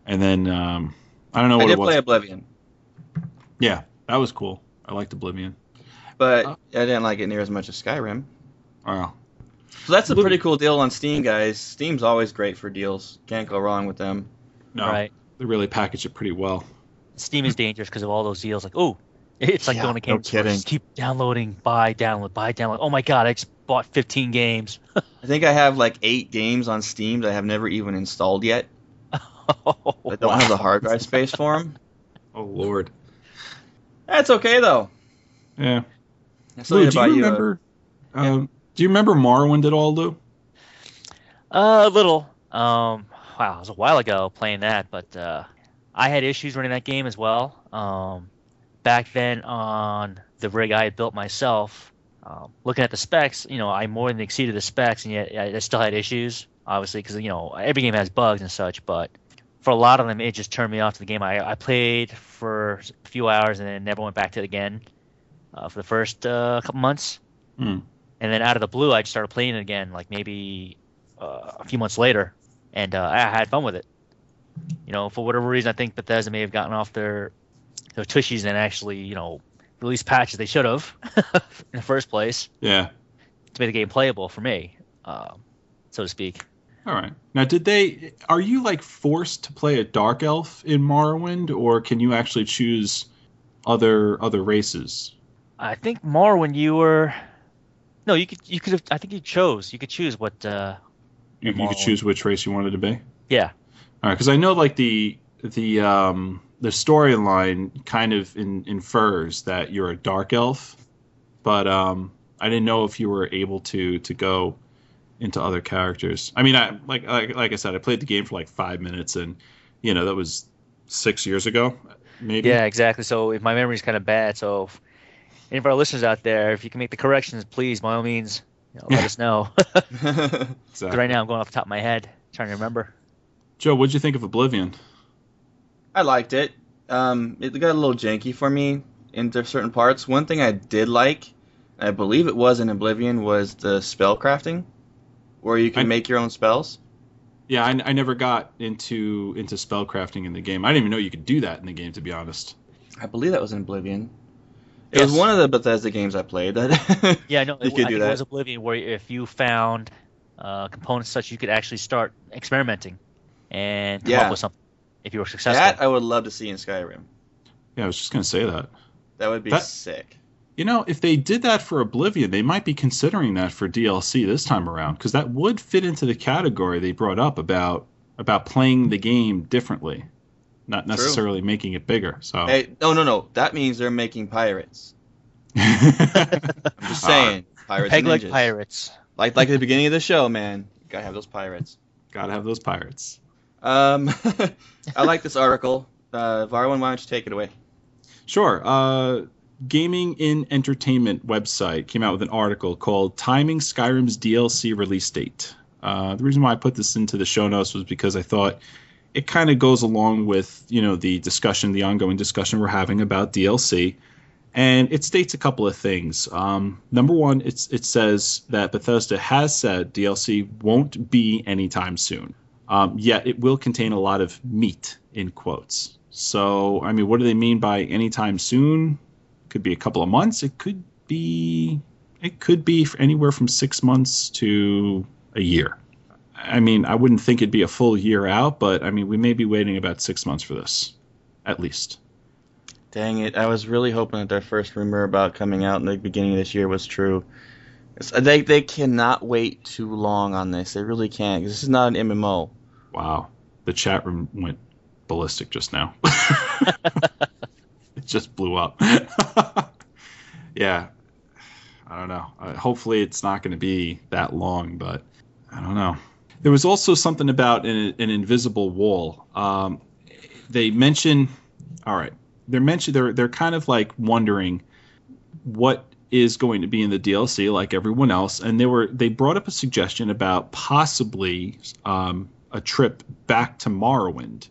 and then um, I don't know I what did it was. play Oblivion, Yeah, that was cool. I liked Oblivion. but Uh. I didn't like it near as much as Skyrim. Wow. So that's a pretty cool deal on Steam, guys. Steam's always great for deals. Can't go wrong with them. No, Right. they really package it pretty well. Steam is dangerous because of all those deals. Like, oh, it's like Yeah, going to games. where kidding. Just keep downloading, buy, download, buy, download. Oh my god, I just bought 15 games. I think I have like eight games on Steam that I have never even installed yet. I don't have the hard drive space for them. Oh Lord. That's okay though. Yeah. I still Lou, need to do buy you you a- remember? Um, do you remember Morrowind at all, Lou? Uh, a little. Um, wow, it was a while ago playing that, but uh, I had issues running that game as well. Um, back then on the rig I had built myself, um, looking at the specs, you know, I more than exceeded the specs, and yet I still had issues, obviously, because you know every game has bugs and such. But for a lot of them, it just turned me off to the game. I, I played for a few hours and then never went back to it again uh, for the first uh, couple months. Hmm. And then out of the blue, I just started playing it again, like maybe uh, a few months later, and uh, I had fun with it. You know, for whatever reason, I think Bethesda may have gotten off their their tushies and actually, you know, released patches they should have in the first place Yeah. to make the game playable for me, um, so to speak. All right. Now, did they? Are you like forced to play a dark elf in Morrowind, or can you actually choose other other races? I think Morrowind, you were. No, you could. You could have. I think you chose. You could choose what. Uh, You, you could choose which race you wanted to be. yeah. All right, because I know like the the um the storyline kind of in, infers that you're a dark elf, but um I didn't know if you were able to to go into other characters. I mean, I like like, like I said, I played the game for like five minutes, and you know that was six years ago, maybe. Yeah, exactly. So if my memory's kind of bad, so if any of our listeners out there, if you can make the corrections, please, by all means, you know, let us know. exactly. right now, I'm going off the top of my head, trying to remember. Joe, what'd you think of Oblivion? I liked it. Um, it got a little janky for me in certain parts. One thing I did like, I believe it was in Oblivion, was the spell crafting, where you can I- make your own spells. Yeah, I, I never got into into spell crafting in the game. I didn't even know you could do that in the game, to be honest. I believe that was in Oblivion. It Yes. was one of the Bethesda games I played. That Yeah, no, You it, could I do that. it was Oblivion, where if you found uh, components such, you could actually start experimenting and come Yeah. up with something if you were successful. that I would love to see in Skyrim. Yeah, I was just gonna say that. That would be That- sick. You know, if they did that for Oblivion, they might be considering that for DLC this time around because that would fit into the category they brought up about about playing the game differently, not True. necessarily making it bigger. So, Hey, no, no, no. That means they're making pirates. I'm just saying, pirates Peg and like pirates. Like like the beginning of the show, man. You gotta have those pirates. gotta have those pirates. Um, I like this article. Uh, Varwin, why don't you take it away? Sure. Uh, Gaming in Entertainment website came out with an article called "Timing Skyrim's DLC Release Date." Uh, the reason why I put this into the show notes was because I thought it kind of goes along with you know the discussion, the ongoing discussion we're having about DLC, and it states a couple of things. Um, number one, it's it says that Bethesda has said DLC won't be anytime soon. Um, yet it will contain a lot of meat in quotes. So, I mean, what do they mean by anytime soon? Could be a couple of months. It could be it could be anywhere from six months to a year. I mean, I wouldn't think it'd be a full year out, but I mean, we may be waiting about six months for this, at least. Dang it! I was really hoping that their first rumor about coming out in the beginning of this year was true. It's, they they cannot wait too long on this. They really can't. this is not an MMO. Wow, the chat room went ballistic just now. it just blew up. yeah, I don't know. Uh, hopefully, it's not going to be that long, but I don't know. There was also something about an, an invisible wall. Um, they mention, all right, they're mention they're they're kind of like wondering what is going to be in the DLC, like everyone else, and they were they brought up a suggestion about possibly um, a trip back to Morrowind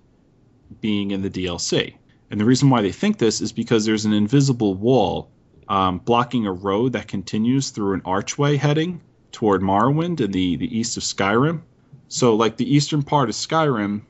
being in the DLC. And the reason why they think this is because there's an invisible wall um, blocking a road that continues through an archway heading toward Morrowind in the, the east of Skyrim. So, like the eastern part of Skyrim,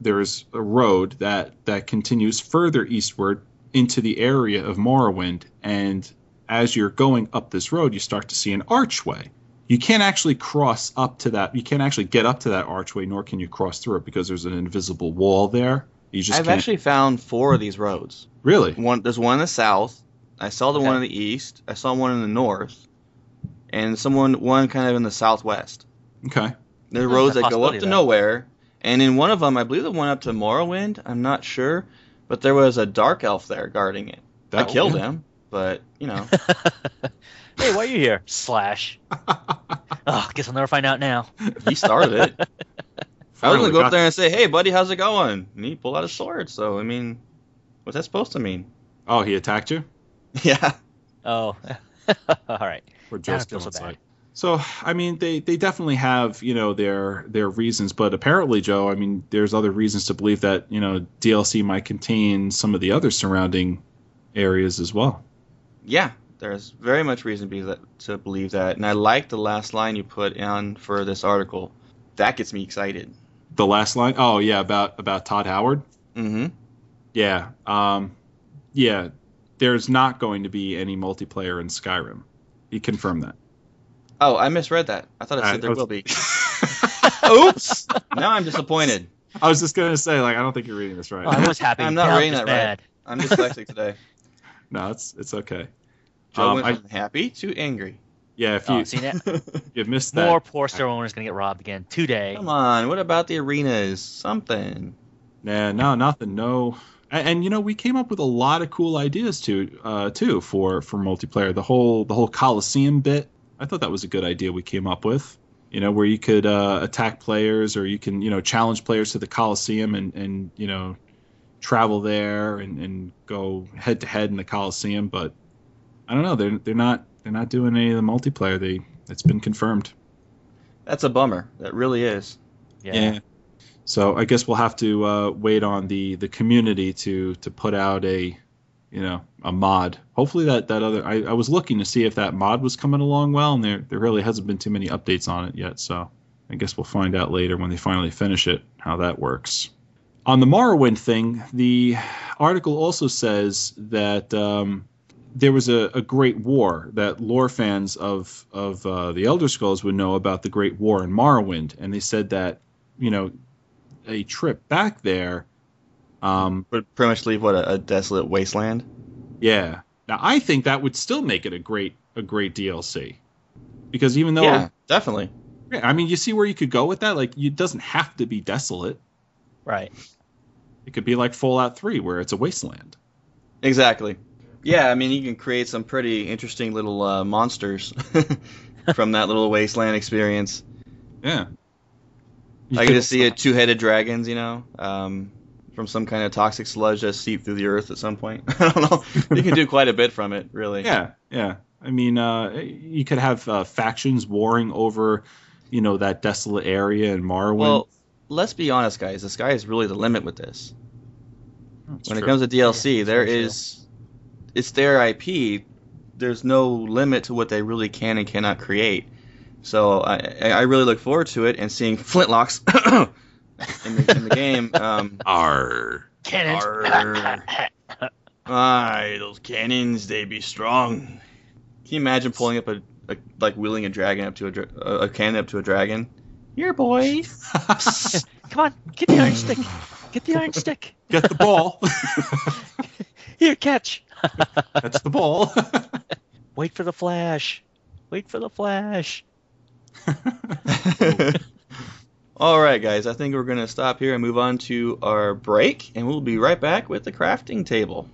there's a road that, that continues further eastward into the area of Morrowind. And as you're going up this road, you start to see an archway. You can't actually cross up to that. You can't actually get up to that archway, nor can you cross through it because there's an invisible wall there. You just I've can't. actually found four of these roads. really. One there's one in the south. I saw the Okay. one in the east. I saw one in the north, and someone one kind of in the southwest. Okay. There are roads a that go up to there. nowhere, and in one of them, I believe the one up to Morrowind. I'm not sure, but there was a dark elf there guarding it. I That- killed him, but you know, hey, why are you here? Slash. Oh, guess I'll never find out now. he started it. I was gonna go up there and say, "Hey, buddy, how's it going?" And he pulled out his sword. So I mean, what's that supposed to mean? Oh, he attacked you? Yeah, Oh, all right. We're just I still so bad. inside? So, I mean, they, they definitely have, you know, their their reasons, but apparently, Joe, I mean, there's other reasons to believe that, you know, DLC might contain some of the other surrounding areas as well. yeah. There's very much reason to believe that, to believe that, and I like the last line you put on for this article. That gets me excited. The last line, oh yeah, about about Todd Howard. Mm-hmm. Yeah, um, yeah, there's not going to be any multiplayer in Skyrim. He confirmed that. Oh, I misread that. I thought it I- said there was- will be. Oops! now I'm disappointed. I was just gonna say, like, I don't think you're reading this right. Oh, I was happy. I'm not reading just that right. I'm dyslexic today. no, it's it's okay. Joe Um, went I- from happy to angry. Yeah, if you Oh, see that? you've missed that, More poor store owners gonna get robbed again today. Come on, what about the arenas? Something. Nah, no, nothing. No, and, and you know we came up with a lot of cool ideas too, uh, too for for multiplayer. The whole the whole Coliseum bit. I thought that was a good idea we came up with. You know, where you could uh, attack players, or you can you know challenge players to the Coliseum and and you know travel there and, and go head to head in the Coliseum. But I don't know. They're they're not they're not doing any of the multiplayer. They it's been confirmed. That's a bummer. That really is. Yeah. So I guess we'll have to uh, wait on the the community to to put out a you know a mod. Hopefully that that other I, I was looking to see if that mod was coming along well, and there there really hasn't been too many updates on it yet. So I guess we'll find out later when they finally finish it how that works. On the Morrowind thing, the article also says that um, there was a, a great war that lore fans of of uh, the Elder Scrolls would know about the Great War in Morrowind, and they said that you know a trip back there. Um, Would pretty much leave what a, a desolate wasteland. yeah. Now I think that would still make it a great a great DLC because even though yeah, definitely. Yeah, I mean you see where you could go with that. Like it doesn't have to be desolate. Right. It could be like Fallout Three where it's a wasteland. Exactly. Yeah, I mean you can create some pretty interesting little uh, monsters from that little wasteland experience. Yeah. You I could- just see it two-headed dragons, you know, um, from some kind of toxic sludge that seeped through the earth at some point. I don't know. You can do quite a bit from it, really. Yeah, yeah. I mean, uh, you could have uh, factions warring over, you know, that desolate area in Morrowind. Well, let's be honest, guys. The sky is really the limit with this. That's when true. it comes to DLC, Yeah, there very true. it's their IP. There's no limit to what they really can and cannot create. So I, I I really look forward to it and seeing flintlocks in the in the game. Um, Arr. Cannons. Arr. aye, those cannons, they be strong. Can you imagine pulling up a, a like wheeling a dragon up to a, dra- a a cannon up to a dragon? Here, boys. Come on, get the iron stick. Get the iron stick. Get the ball. Here, catch. That's the ball. Wait for the flash. Wait for the flash. All right, guys. I think we're gonna stop here and move on to our break, and we'll be right back with the crafting table.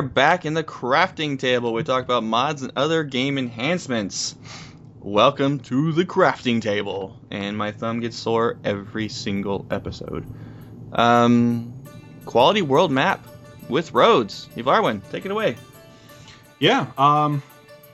Are back in the crafting table. We talk about mods and other game enhancements. Welcome to the crafting table. And my thumb gets sore every single episode. Um, quality world map with roads. Yvarwin, take it away. yeah. Um,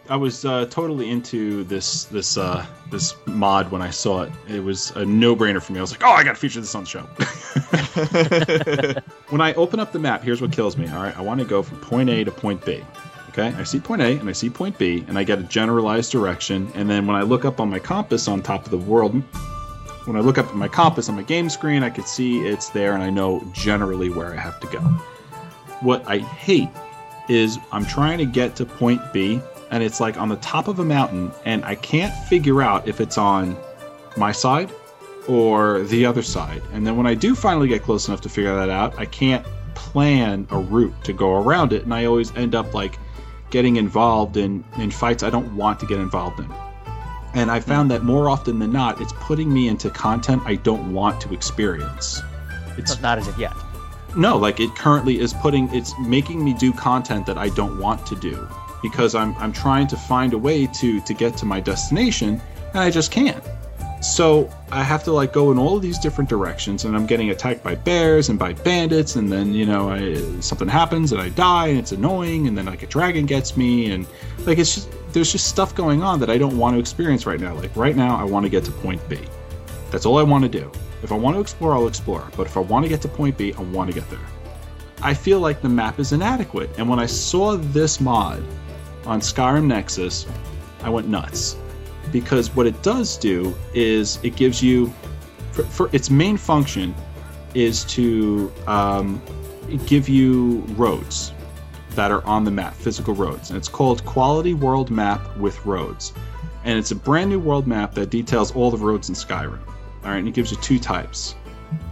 I was uh, totally into this this uh, this mod when I saw it. It was a no brainer for me. I was like, oh, I got to feature this on the show. when I open up the map, here's what kills me. All right, I want to go from point A to point B. Okay, I see point A and I see point B, and I get a generalized direction. And then when I look up on my compass on top of the world, when I look up at my compass on my game screen, I can see it's there, and I know generally where I have to go. What I hate is I'm trying to get to point B, and it's like on the top of a mountain, and I can't figure out if it's on my side or the other side. And then when I do finally get close enough to figure that out, I can't plan a route to go around it, and I always end up like getting involved in, in fights I don't want to get involved in. And I found that more often than not, it's putting me into content I don't want to experience. It's Not as of yet. no, like it currently is putting it's making me do content that I don't want to do because I'm I'm trying to find a way to to get to my destination and I just can't. So I have to like go in all of these different directions and I'm getting attacked by bears and by bandits and then you know I, something happens and I die and it's annoying and then like a dragon gets me and like it's just there's just stuff going on that I don't want to experience right now. Like right now I want to get to point B. That's all I want to do. If I want to explore, I'll explore. But if I want to get to point B, I want to get there. I feel like the map is inadequate. And when I saw this mod on Skyrim Nexus, I went nuts. Because what it does do is it gives you, for, for its main function is to um, give you roads that are on the map, physical roads. And it's called Quality World Map with Roads. And it's a brand new world map that details all the roads in Skyrim. All right, and it gives you two types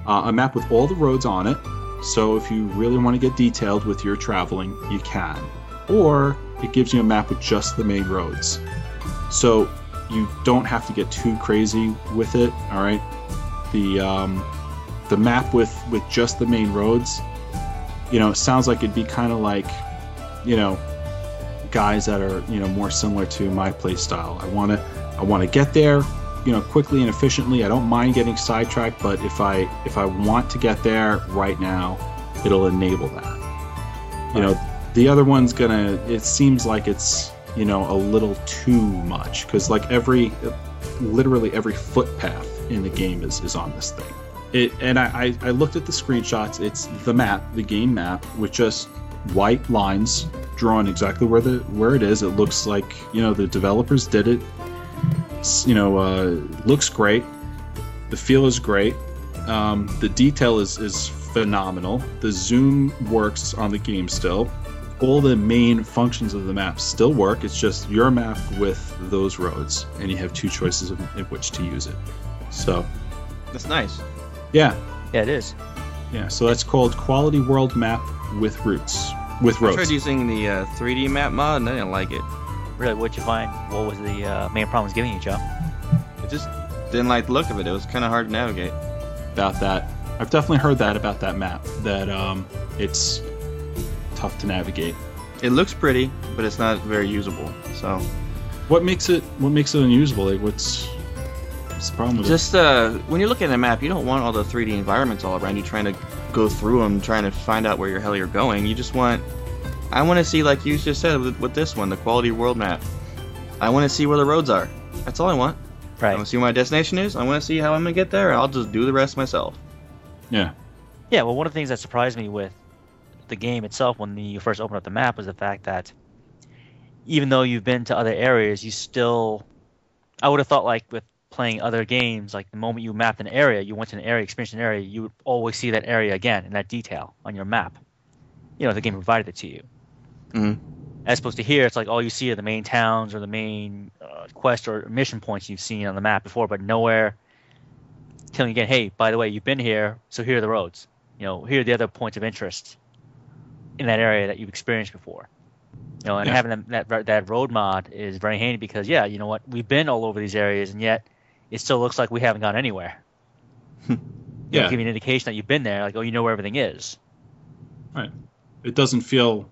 uh, a map with all the roads on it. So if you really want to get detailed with your traveling, you can. Or it gives you a map with just the main roads. So you don't have to get too crazy with it. All right, the um, the map with with just the main roads. You know, sounds like it'd be kind of like, you know, guys that are you know more similar to my play style. I want to I want to get there, you know, quickly and efficiently. I don't mind getting sidetracked, but if I if I want to get there right now, it'll enable that. You know, the other one's gonna. It seems like it's you know a little too much because like every, literally every footpath in the game is is on this thing. It and I I, I looked at the screenshots. It's the map, the game map, with just white lines drawn exactly where the where it is. It looks like you know the developers did it. It's, you know, uh, looks great. The feel is great. Um, the detail is is phenomenal. The zoom works on the game still. All the main functions of the map still work. It's just your map with those roads, and you have two choices of in which to use it. So, That's nice. yeah, Yeah, it is. yeah. So that's called Quality World Map with Roots with roads. I tried roads. using the uh, 3D map mod and I didn't like it. Really, what'd you find? What was the uh, main problem it's giving you, Joe? It just didn't like the look of it. It was kind of hard to navigate. about that. I've definitely heard that about that map. That um, it's tough to navigate. It looks pretty, but it's not very usable. So What makes it What makes it unusable? Like, what's what's the problem with just uh, when you're looking at a map, you don't want all the 3D environments all around you trying to go through them, trying to find out where your hell you're going. You just want, I want to see like you just said with, with this one, the quality world map. I want to see where the roads are. That's all I want. I want to see where my destination is. I want to see how I'm gonna get there. and I'll just do the rest myself. Yeah, Yeah, well, one of the things that surprised me with the game itself when you first opened up the map was the fact that even though you've been to other areas, you still. I would have thought, like, with playing other games, like the moment you mapped an area, you went to an area, experienced an area, you would always see that area again in that detail on your map. You know, the game provided it to you. Mhm. As opposed to here, it's like all you see are the main towns or the main uh, quest or mission points you've seen on the map before, but nowhere telling you again, hey, by the way, you've been here, so here are the roads. You know, here are the other points of interest in that area that you've experienced before. You know, and Yeah. having that, that that road mod is very handy because yeah, you know what, we've been all over these areas, and yet it still looks like we haven't gone anywhere. You know, Yeah. give you an indication that you've been there, like oh, you know where everything is. Right. It doesn't feel,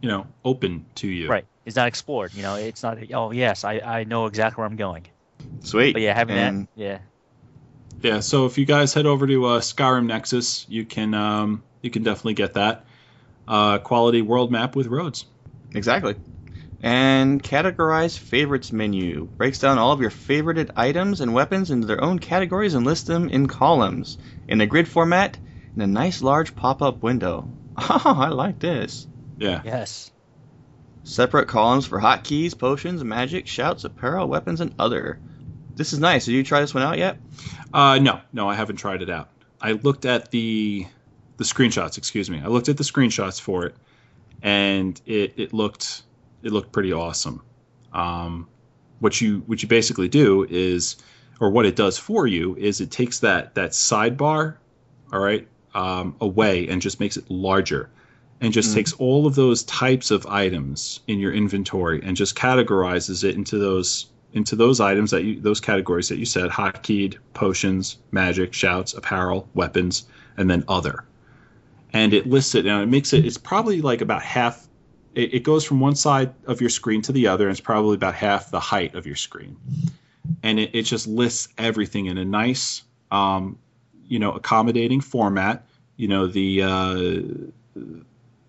you know, open to you. Right. It's not explored. You know, it's not. Oh yes, I, I know exactly where I'm going. Sweet. But yeah, having And that, yeah, Yeah. So if you guys head over to uh, Skyrim Nexus, you can um, you can definitely get that uh, quality world map with roads. Exactly. And categorize favorites menu breaks down all of your favorited items and weapons into their own categories and lists them in columns in a grid format in a nice large pop-up window. Oh, I like this. Yeah. yes, Separate columns for hotkeys, potions, magic, shouts, apparel, weapons, and other. This is nice. Did you try this one out yet? Uh, no, no, I haven't tried it out. I looked at the the screenshots. Excuse me. I looked at the screenshots for it, and it, it looked it looked pretty awesome. Um, what you what you basically do is, or what it does for you is, it takes that that sidebar, all right, um, away and just makes it larger, and just Mm. takes all of those types of items in your inventory and just categorizes it into those into those items that you those categories that you said hotkeyed potions magic shouts apparel weapons and then other and it lists it and it makes it it's probably like about half it, it goes from one side of your screen to the other and it's probably about half the height of your screen and it, it just lists everything in a nice um, you know accommodating format you know the uh,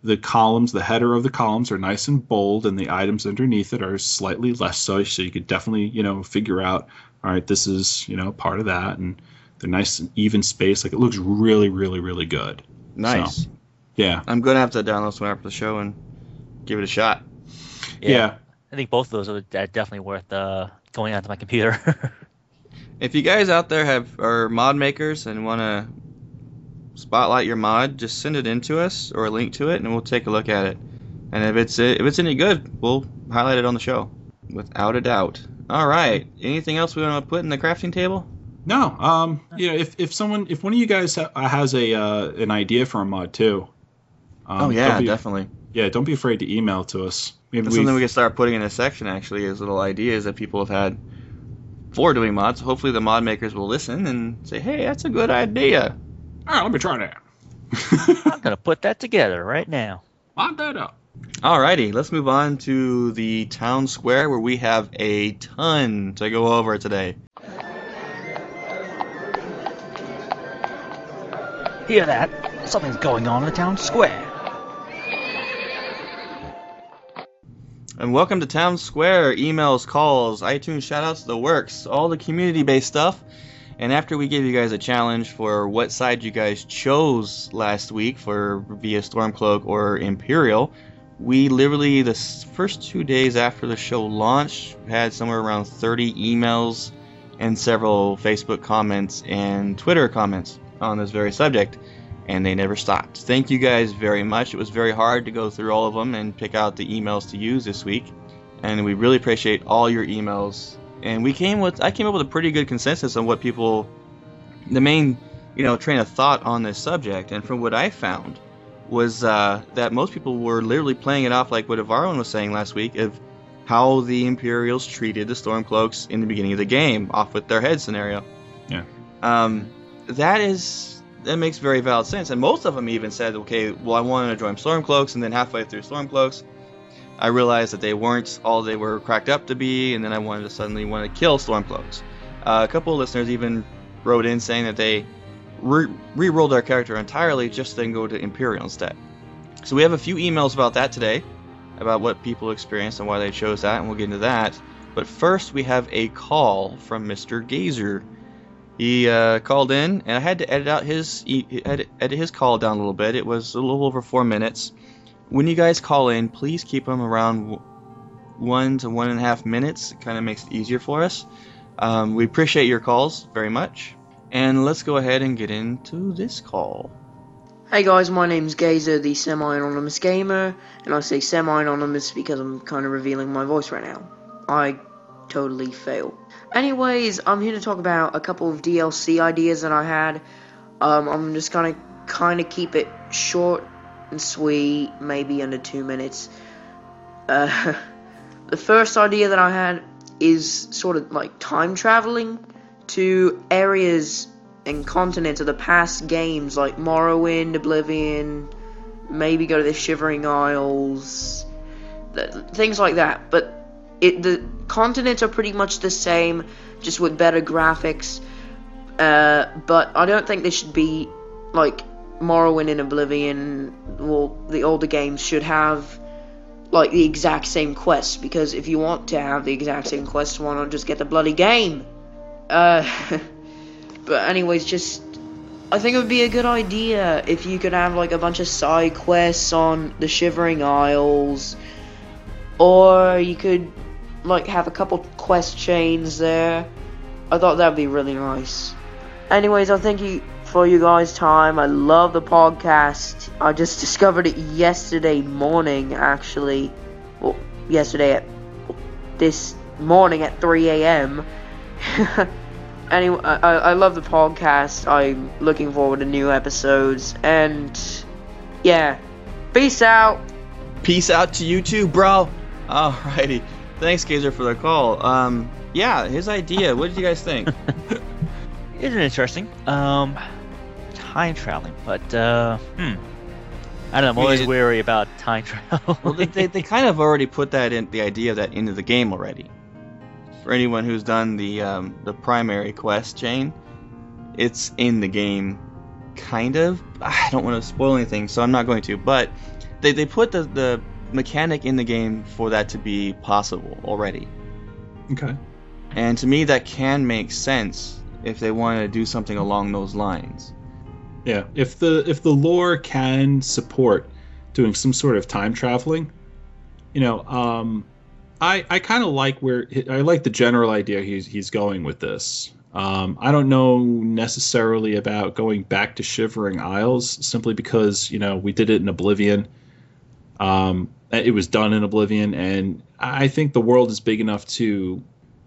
the columns, the header of the columns are nice and bold, and the items underneath it are slightly less so. So you could definitely, you know, figure out, all right, this is, you know, part of that, and they're nice and even space. Like it looks really, really, really good. Nice. Yeah, I'm gonna have to download some after the show and give it a shot. yeah, I think both of those are definitely worth uh, going onto my computer. If you guys out there have are mod makers and want to spotlight your mod, just send it in to us or a link to it, and we'll take a look at it. And if it's if it's any good, we'll highlight it on the show, without a doubt. All right. Anything else we want to put in the crafting table? No, um, you know, if, if someone, if one of you guys ha- has a uh, an idea for a mod too, um, oh yeah, be, definitely. yeah, don't be afraid to email to us. Maybe That's something we we've- can start putting in a section actually, as little ideas that people have had for doing mods. Hopefully, the mod makers will listen and say, "Hey, that's a good idea." all right, let me try that. I'm gonna put that together right now. Mod that up. Alrighty, let's move on to the town square where we have a ton to go over today. Hear that? Something's going on in the town square. And welcome to Town Square. Emails, calls, iTunes shoutouts, the works, all the community based stuff. And after we gave you guys a challenge for what side you guys chose last week for via Stormcloak or Imperial, we literally, the first two days after the show launched, had somewhere around 30 emails and several Facebook comments and Twitter comments on this very subject, and they never stopped. Thank you guys very much. It was very hard to go through all of them and pick out the emails to use this week, and we really appreciate all your emails. And we came with I came up with a pretty good consensus on what people, the main you know train of thought on this subject, and from what I found was uh, that most people were literally playing it off like what Avarlin was saying last week of how the Imperials treated the Stormcloaks in the beginning of the game, off with their head scenario. Yeah. Um, that is that makes very valid sense, and most of them even said, okay, well, I wanted to join Stormcloaks, and then halfway through Stormcloaks, I realized that they weren't all they were cracked up to be, and then I wanted to suddenly want to kill Stormcloaks. Uh, a couple of listeners even wrote in saying that they re- re-rolled their character entirely just then go to Imperial instead. So we have a few emails about that today, about what people experienced and why they chose that, and we'll get into that. But first, we have a call from Mr. Gazer. He uh, called in, and I had to edit out his edit his call down a little bit. It was a little over four minutes. When you guys call in, please keep them around one to one and a half minutes. It kind of makes it easier for us. Um, we appreciate your calls very much. And let's go ahead and get into this call. Hey guys, my name's Gazer, the semi-anonymous gamer, and I say semi-anonymous because I'm kind of revealing my voice right now. I totally fail. Anyways, I'm here to talk about a couple of DLC ideas that I had. Um, I'm just gonna kind of keep it short and sweet, maybe under two minutes. Uh, the first idea that I had is sort of like time traveling to areas and continents of the past games like Morrowind, Oblivion, maybe go to the Shivering Isles, th- things like that. But it the continents are pretty much the same, just with better graphics. Uh, but I don't think they should be like Morrowind and Oblivion. Well, the older games should have like the exact same quests because if you want to have the exact same quests, why not just get the bloody game? Uh, but anyways, just I think it would be a good idea if you could have like a bunch of side quests on the Shivering Isles, or you could like have a couple quest chains there. I thought that'd be really nice. Anyways, I thank you for you guys' time. I love the podcast. I just discovered it yesterday morning, actually. Well, yesterday at this morning at 3 a.m. anyway, I, I love the podcast. I'm looking forward to new episodes. And yeah, peace out. Peace out to you too, bro. Alrighty. Thanks, Gazer, for the call. Um, yeah, his idea. What did you guys think? It's interesting. Um, time traveling, but uh, hmm. I don't know. I'm always did- wary about time travel. well, they, they, they kind of already put that in the idea of that into the game already. For anyone who's done the um, the primary quest chain, it's in the game, kind of. I don't want to spoil anything, so I'm not going to. But they, they put the, the mechanic in the game for that to be possible already. Okay. And to me, that can make sense if they want to do something along those lines. Yeah, if the if the lore can support doing some sort of time traveling, you know, um, I I kind of like where I like the general idea he's he's going with this. Um, I don't know necessarily about going back to Shivering Isles simply because you know we did it in Oblivion. Um, it was done in Oblivion, and I think the world is big enough to,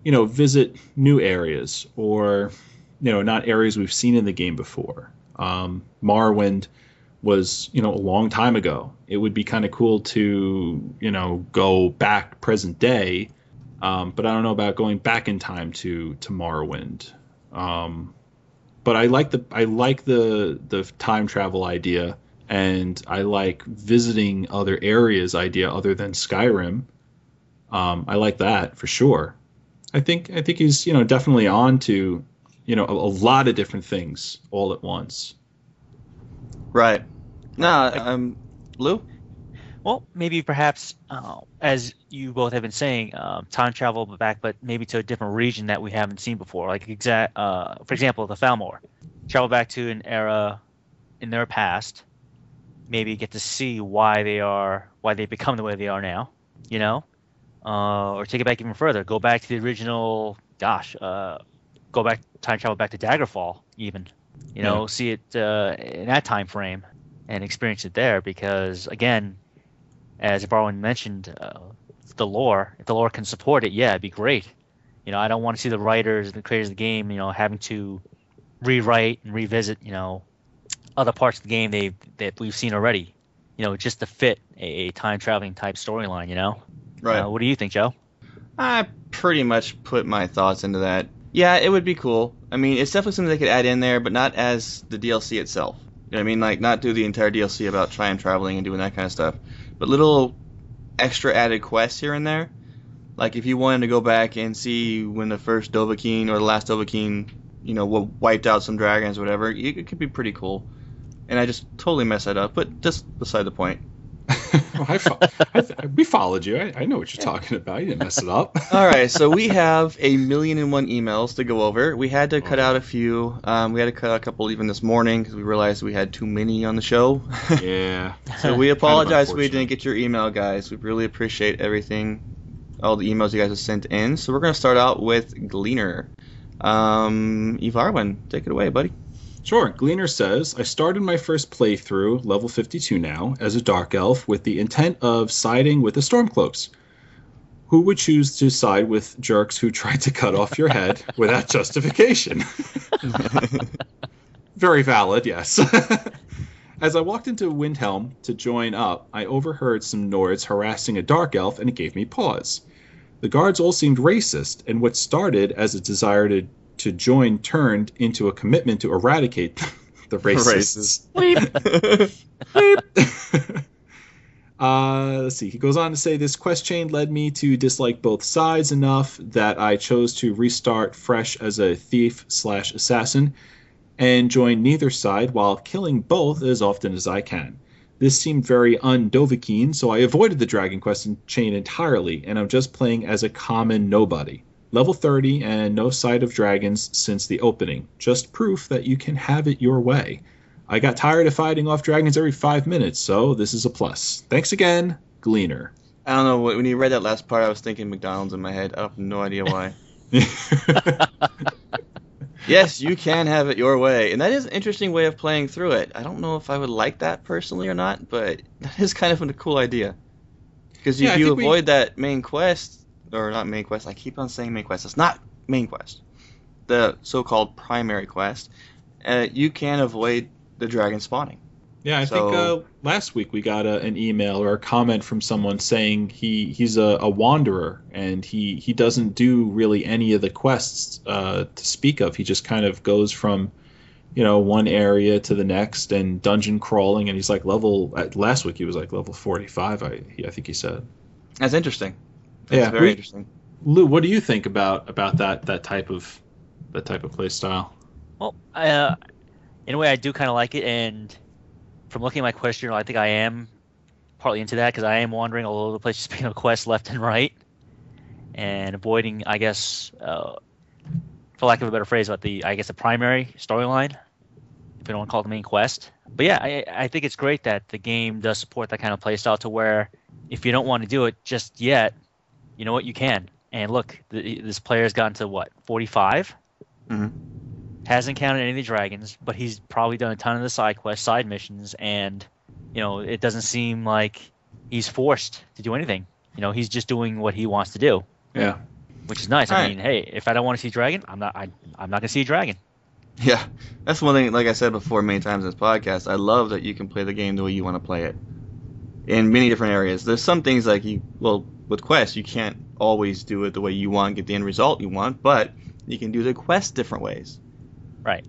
you know, visit new areas or, you know, not areas we've seen in the game before. Um, Morrowind was, you know, a long time ago. It would be kind of cool to, you know, go back present day, um, but I don't know about going back in time to to Morrowind. Um, but I like the I like the the time travel idea, and I like visiting other areas idea other than Skyrim. Um, I like that for sure. I think I think he's you know definitely on to you know a, a lot of different things all at once. Right. No, um, Lou? Well, maybe perhaps, uh, as you both have been saying, um, time travel back, but maybe to a different region that we haven't seen before. Like, exact, uh, for example, the Falmer. Travel back to an era in their past. Maybe get to see why they are, why they become the way they are now. You know, uh, or take it back even further. Go back to the original. Gosh, uh, go back time travel back to Daggerfall even. You know, Yeah. see it uh, in that time frame and experience it there because again, as Barwin mentioned, uh, the lore. If the lore can support it, yeah, it'd be great. You know, I don't want to see the writers, and the creators of the game, you know, having to rewrite and revisit, you know, other parts of the game they that we've seen already. You know, just to fit a, a time traveling type storyline. You know, Right. Uh, what do you think, Joe? I pretty much put my thoughts into that. Yeah, it would be cool. I mean, it's definitely something they could add in there, but not as the DLC itself. You know what I mean? Like, not do the entire DLC about time traveling and doing that kind of stuff, but little extra added quests here and there. Like, if you wanted to go back and see when the first Dovahkiin or the last Dovahkiin, you know, wiped out some dragons or whatever, it could be pretty cool. And I just totally messed that up, but just beside the point. Well, I fo- I th- we followed you. I, I know what you're talking about. You didn't mess it up. All right, so we have a million and one emails to go over. We had to cut out a few. Um, we had to cut out a couple even this morning because we realized we had too many on the show. yeah. so we apologize if we didn't get your email, guys. We really appreciate everything, all the emails you guys have sent in. So we're gonna start out with Gleaner. Um, Evarwyn, take it away, buddy. Sure. Gleaner says, I started my first playthrough, level 52 now, as a Dark Elf with the intent of siding with the Stormcloaks. Who would choose to side with jerks who tried to cut off your head without justification? Very valid, yes. As I walked into Windhelm to join up, I overheard some Nords harassing a Dark Elf and it gave me pause. The guards all seemed racist, and what started as a desire to, to join turned into a commitment to eradicate the racists. uh, let's see. He goes on to say this quest chain led me to dislike both sides enough that I chose to restart fresh as a thief slash assassin and join neither side while killing both as often as I can. This seemed very un-Dovahkiin, so I avoided the Dragon Quest chain entirely, and I'm just playing as a common nobody. Level 30 and no sight of dragons since the opening. Just proof that you can have it your way. I got tired of fighting off dragons every five minutes, so this is a plus. Thanks again, Gleaner. I don't know. When you read that last part, I was thinking McDonald's in my head. I have no idea why. yes, you can have it your way, and that is an interesting way of playing through it. I don't know if I would like that personally or not, but that is kind of a cool idea. Because if Yeah, you think we- avoid that main quest, or not main quest, I keep on saying main quest. It's not main quest. The so-called primary quest. Uh, you can avoid the dragon spawning. Yeah, I So- think uh, last week we got a, an email or a comment from someone saying he he's a, a wanderer and he he doesn't do really any of the quests uh, to speak of. He just kind of goes from you know one area to the next and dungeon crawling. And he's like level last week he was like level forty five. I I think he said. That's interesting. That's Yeah, very we- interesting. Lou, what do you think about about that that type of that type of play style? Well, uh, in a way, I do kind of like it, and from looking at my quest journal, I think I am partly into that because I am wandering all over the place, just picking up quests left and right, and avoiding, I guess, uh, for lack of a better phrase, about the, I guess, the primary storyline, if you don't want to call it the main quest. But yeah, I, I think it's great that the game does support that kind of playstyle to where if you don't want to do it just yet, you know what, you can. And look, th this player has gotten to what, 45? Mhm. hasn't counted any of the dragons, but he's probably done a ton of the side quests, side missions, and you know it doesn't seem like he's forced to do anything. You know, he's just doing what he wants to do, Yeah. which is nice. I Right. mean, hey, if I don't want to see a dragon, I'm not. I, I'm not gonna see a dragon. Yeah, that's one thing. Like I said before, many times in this podcast, I love that you can play the game the way you want to play it in many different areas. There's some things like you, well, with quests, you can't always do it the way you want, get the end result you want, but you can do the quest different ways. Right.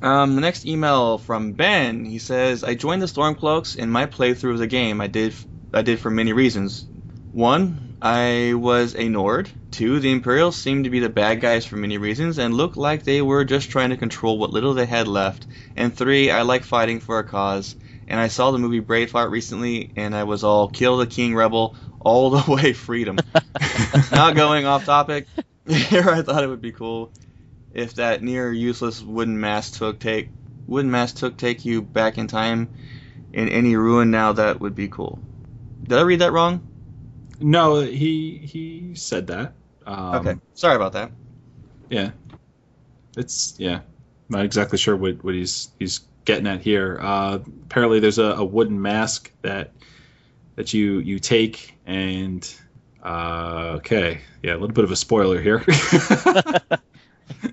Um, the next email from Ben, he says, "I joined the Stormcloaks in my playthrough of the game. I did, I did for many reasons. One, I was a Nord. Two, the Imperials seemed to be the bad guys for many reasons and looked like they were just trying to control what little they had left. And three, I like fighting for a cause. And I saw the movie Braveheart recently, and I was all kill the king rebel all the way freedom. Not going off topic. Here, I thought it would be cool if that near useless wooden mask took take wooden mask took take you back in time in any ruin now that would be cool. Did I read that wrong? No, he he said that. Um, okay. Sorry about that. Yeah. it's yeah. Not exactly sure what, what he's he's getting at here. Uh, apparently, there's a, a wooden mask that that you you take and uh, okay, yeah, a little bit of a spoiler here.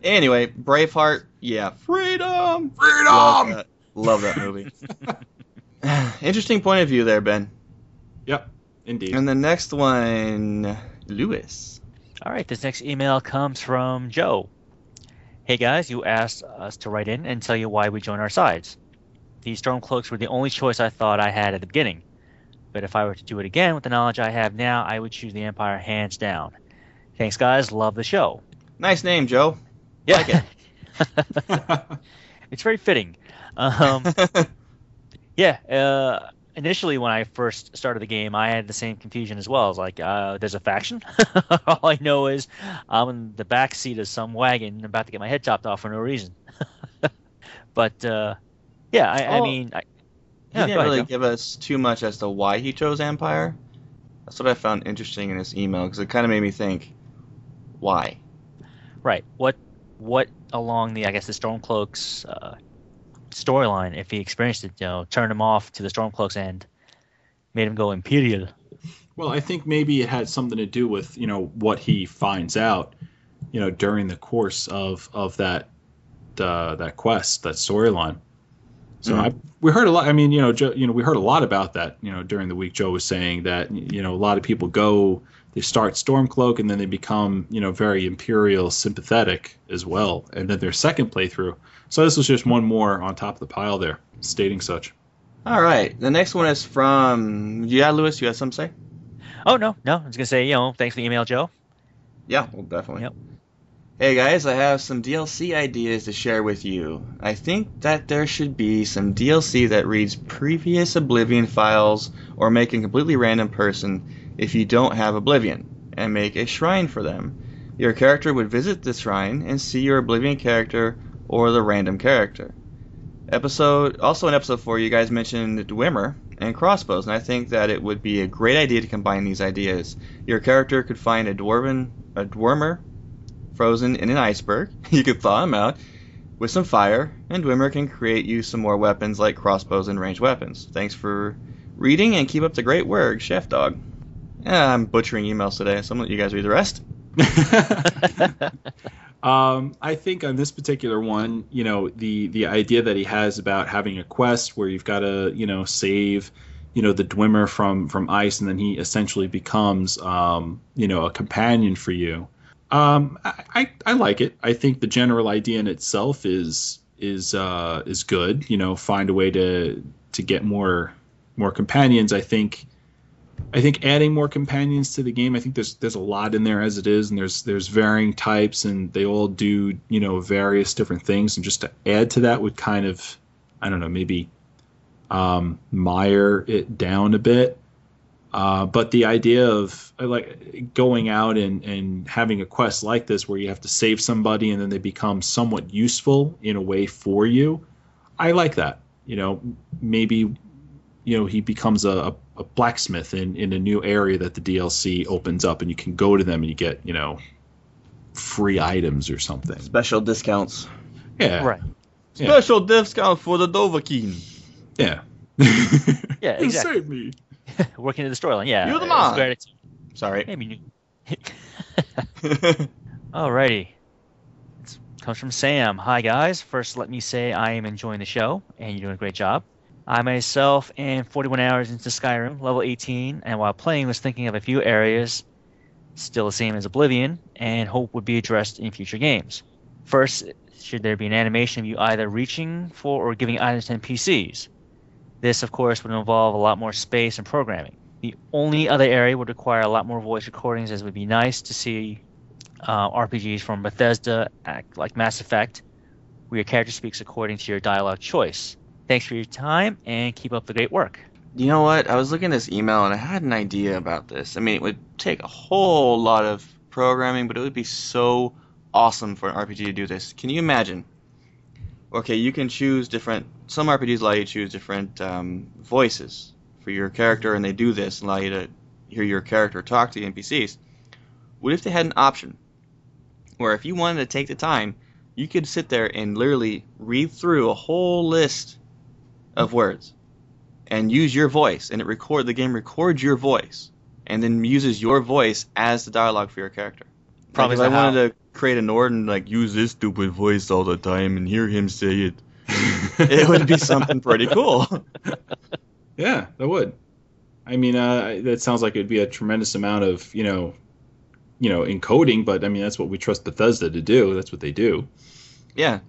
Anyway, Braveheart, yeah, freedom, Freedom! Love that, Love that movie. Interesting point of view there, Ben. yep, indeed. And the next one, Lewis. All right, this next email comes from Joe. Hey guys, you asked us to write in and tell you why we joined our sides. These Stormcloaks were the only choice I thought I had at the beginning. But if I were to do it again with the knowledge I have now, I would choose the Empire hands down. Thanks, guys. Love the show. Nice name, Joe. Yeah, Like it. it's very fitting. Um, yeah, uh, initially when I first started the game, I had the same confusion as well. I was like, uh, "There's a faction." All I know is I'm in the back seat of some wagon, about to get my head chopped off for no reason. but uh, yeah, I, I Oh, mean, I, He yeah, didn't really give us too much as to why he chose Empire. That's what I found interesting in his email because it kind of made me think, why? right. What what along the I guess the Stormcloaks uh, storyline, if he experienced it, you know, turned him off to the Stormcloaks and made him go Imperial. Well, I think maybe it had something to do with you know what he finds out, you know, during the course of of that uh, that quest, that storyline. So Mhm. I, we heard a lot. I mean, you know, Joe, you know, we heard a lot about that. You know, during the week, Joe was saying that you know a lot of people go, they start Stormcloak, and then they become you know very Imperial sympathetic as well, and then their second playthrough. So this was just one more on top of the pile there, stating such. All right, the next one is from yeah, Lewis. You have something to say? Oh no, no, I was gonna say, you know, thanks for the email, Joe. Yeah, well, definitely. Yep. Hey guys, I have some DLC ideas to share with you. I think that there should be some DLC that reads previous Oblivion files or make a completely random person if you don't have Oblivion and make a shrine for them. Your character would visit the shrine and see your Oblivion character or the random character. Episode also in episode 4 you guys mentioned Dwemer and crossbows and I think that it would be a great idea to combine these ideas. Your character could find a dwarven a dwarmer frozen in an iceberg. You could thaw him out with some fire, and Dwemer can create you some more weapons like crossbows and ranged weapons. Thanks for reading and keep up the great work, Chef Dog. Yeah, I'm butchering emails today, so I'm gonna let you guys read the rest. um, I think on this particular one, you know, the the idea that he has about having a quest where you've got to, you know, save, you know, the Dwemer from from ice, and then he essentially becomes, um, you know, a companion for you. Um, I, I I like it. I think the general idea in itself is is uh, is good. You know, find a way to to get more more companions. I think I think adding more companions to the game, I think there's there's a lot in there as it is, and there's there's varying types, and they all do you know various different things, and just to add to that would kind of, I don't know, maybe um, mire it down a bit. Uh, but the idea of uh, like going out and, and having a quest like this where you have to save somebody and then they become somewhat useful in a way for you, I like that. You know, maybe you know he becomes a, a blacksmith in, in a new area that the DLC opens up, and you can go to them and you get you know free items or something. Special discounts. Yeah, Right. Yeah. Special discount for the Dovahkiin. Yeah, Yeah, exactly. Save me. Working in the storyline. Yeah. You're the man. great. Sorry. Maybe. Alrighty. It comes from Sam. Hi, guys. First, let me say I am enjoying the show, and you're doing a great job. I myself am 41 hours into Skyrim, level 18, and while playing, was thinking of a few areas, still the same as Oblivion, and hope would be addressed in future games. First, should there be an animation of you either reaching for or giving items to NPCs? This, of course, would involve a lot more space and programming. The only other area would require a lot more voice recordings, as it would be nice to see uh, RPGs from Bethesda, act like Mass Effect, where your character speaks according to your dialogue choice. Thanks for your time and keep up the great work. You know what? I was looking at this email and I had an idea about this. I mean, it would take a whole lot of programming, but it would be so awesome for an RPG to do this. Can you imagine? Okay, you can choose different. Some RPGs allow you to choose different um, voices for your character, and they do this and allow you to hear your character talk to the NPCs. What if they had an option where if you wanted to take the time, you could sit there and literally read through a whole list of words and use your voice, and it record the game records your voice, and then uses your voice as the dialogue for your character. Probably like if I wanted to create a Nord and like use this stupid voice all the time and hear him say it, it would be something pretty cool. Yeah, that would. I mean, uh, that sounds like it'd be a tremendous amount of you know, you know, encoding. But I mean, that's what we trust Bethesda to do. That's what they do. Yeah,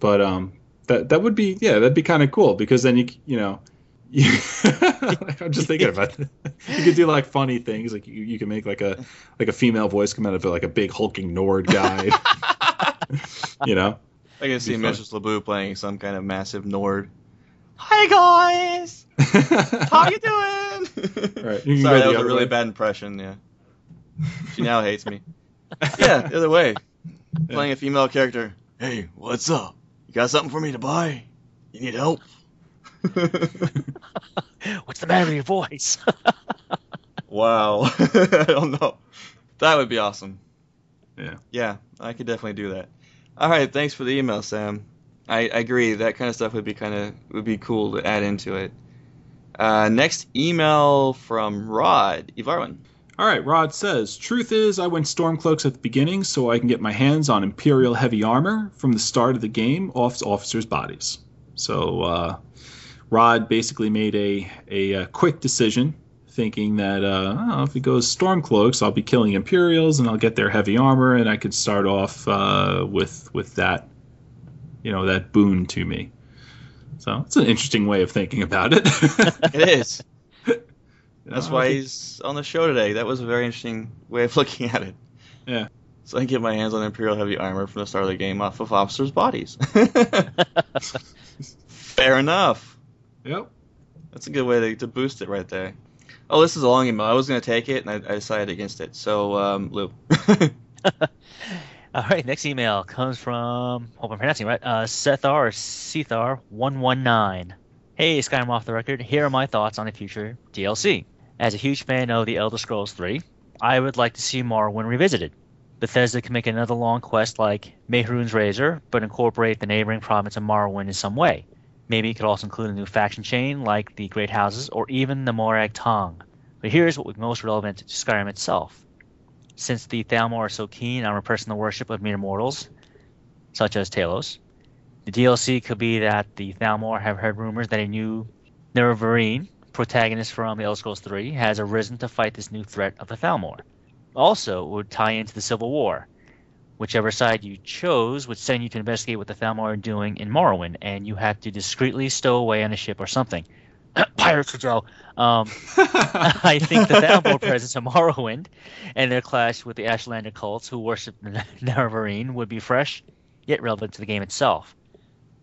But um, that that would be yeah, that'd be kind of cool because then you you know. I'm just thinking about it. You could do like funny things, like you, you can make like a like a female voice come out of like a big hulking Nord guy. you know, I can see Mrs. LeBou playing some kind of massive Nord. Hi guys, how you doing? Right, you Sorry, that was a really way. bad impression. Yeah, she now hates me. yeah, the other way, playing a female character. Hey, what's up? You got something for me to buy? You need help? What's the matter with your voice? wow, I don't know. That would be awesome. Yeah. Yeah, I could definitely do that. All right, thanks for the email, Sam. I, I agree. That kind of stuff would be kind of would be cool to add into it. Uh, next email from Rod Evarwyn. All right, Rod says, Truth is, I went Stormcloaks at the beginning so I can get my hands on Imperial heavy armor from the start of the game off officers' bodies. So, uh, Rod basically made a, a, uh quick decision, thinking that uh, oh, if he goes Stormcloaks, I'll be killing Imperials and I'll get their heavy armor, and I could start off uh, with with that, you know, that boon to me. So it's an interesting way of thinking about it. It is. That's Uh, why he's on the show today. That was a very interesting way of looking at it. Yeah. So I can get my hands on Imperial heavy armor from the start of the game off of officers' bodies. Fair enough. Yep. That's a good way to, to boost it right there. Oh, this is a long email. I was going to take it, and I, I decided against it. So, um, Lou. All right, next email comes from, hope I'm pronouncing it right, uh, Sethar or Sethar119. Hey, Skyrim off the record. Here are my thoughts on a future DLC. As a huge fan of The Elder Scrolls 3, I would like to see Morrowind revisited. Bethesda can make another long quest like Mehrunes Razor, but incorporate the neighboring province of Morrowind in some way. Maybe it could also include a new faction chain like the Great Houses or even the Morag Tong. But here's what would be most relevant to Skyrim itself. Since the Thalmor are so keen on repressing the worship of mere mortals, such as Talos, the DLC could be that the Thalmor have heard rumors that a new Nerevarine, protagonist from The Elder Scrolls III, has arisen to fight this new threat of the Thalmor. Also, it would tie into the Civil War. Whichever side you chose would send you to investigate what the Thalmor are doing in Morrowind, and you had to discreetly stow away on a ship or something. Pirates control. Um, I think the Thalmor presence in Morrowind and their clash with the Ashlander cults who worship Nerevarine would be fresh, yet relevant to the game itself.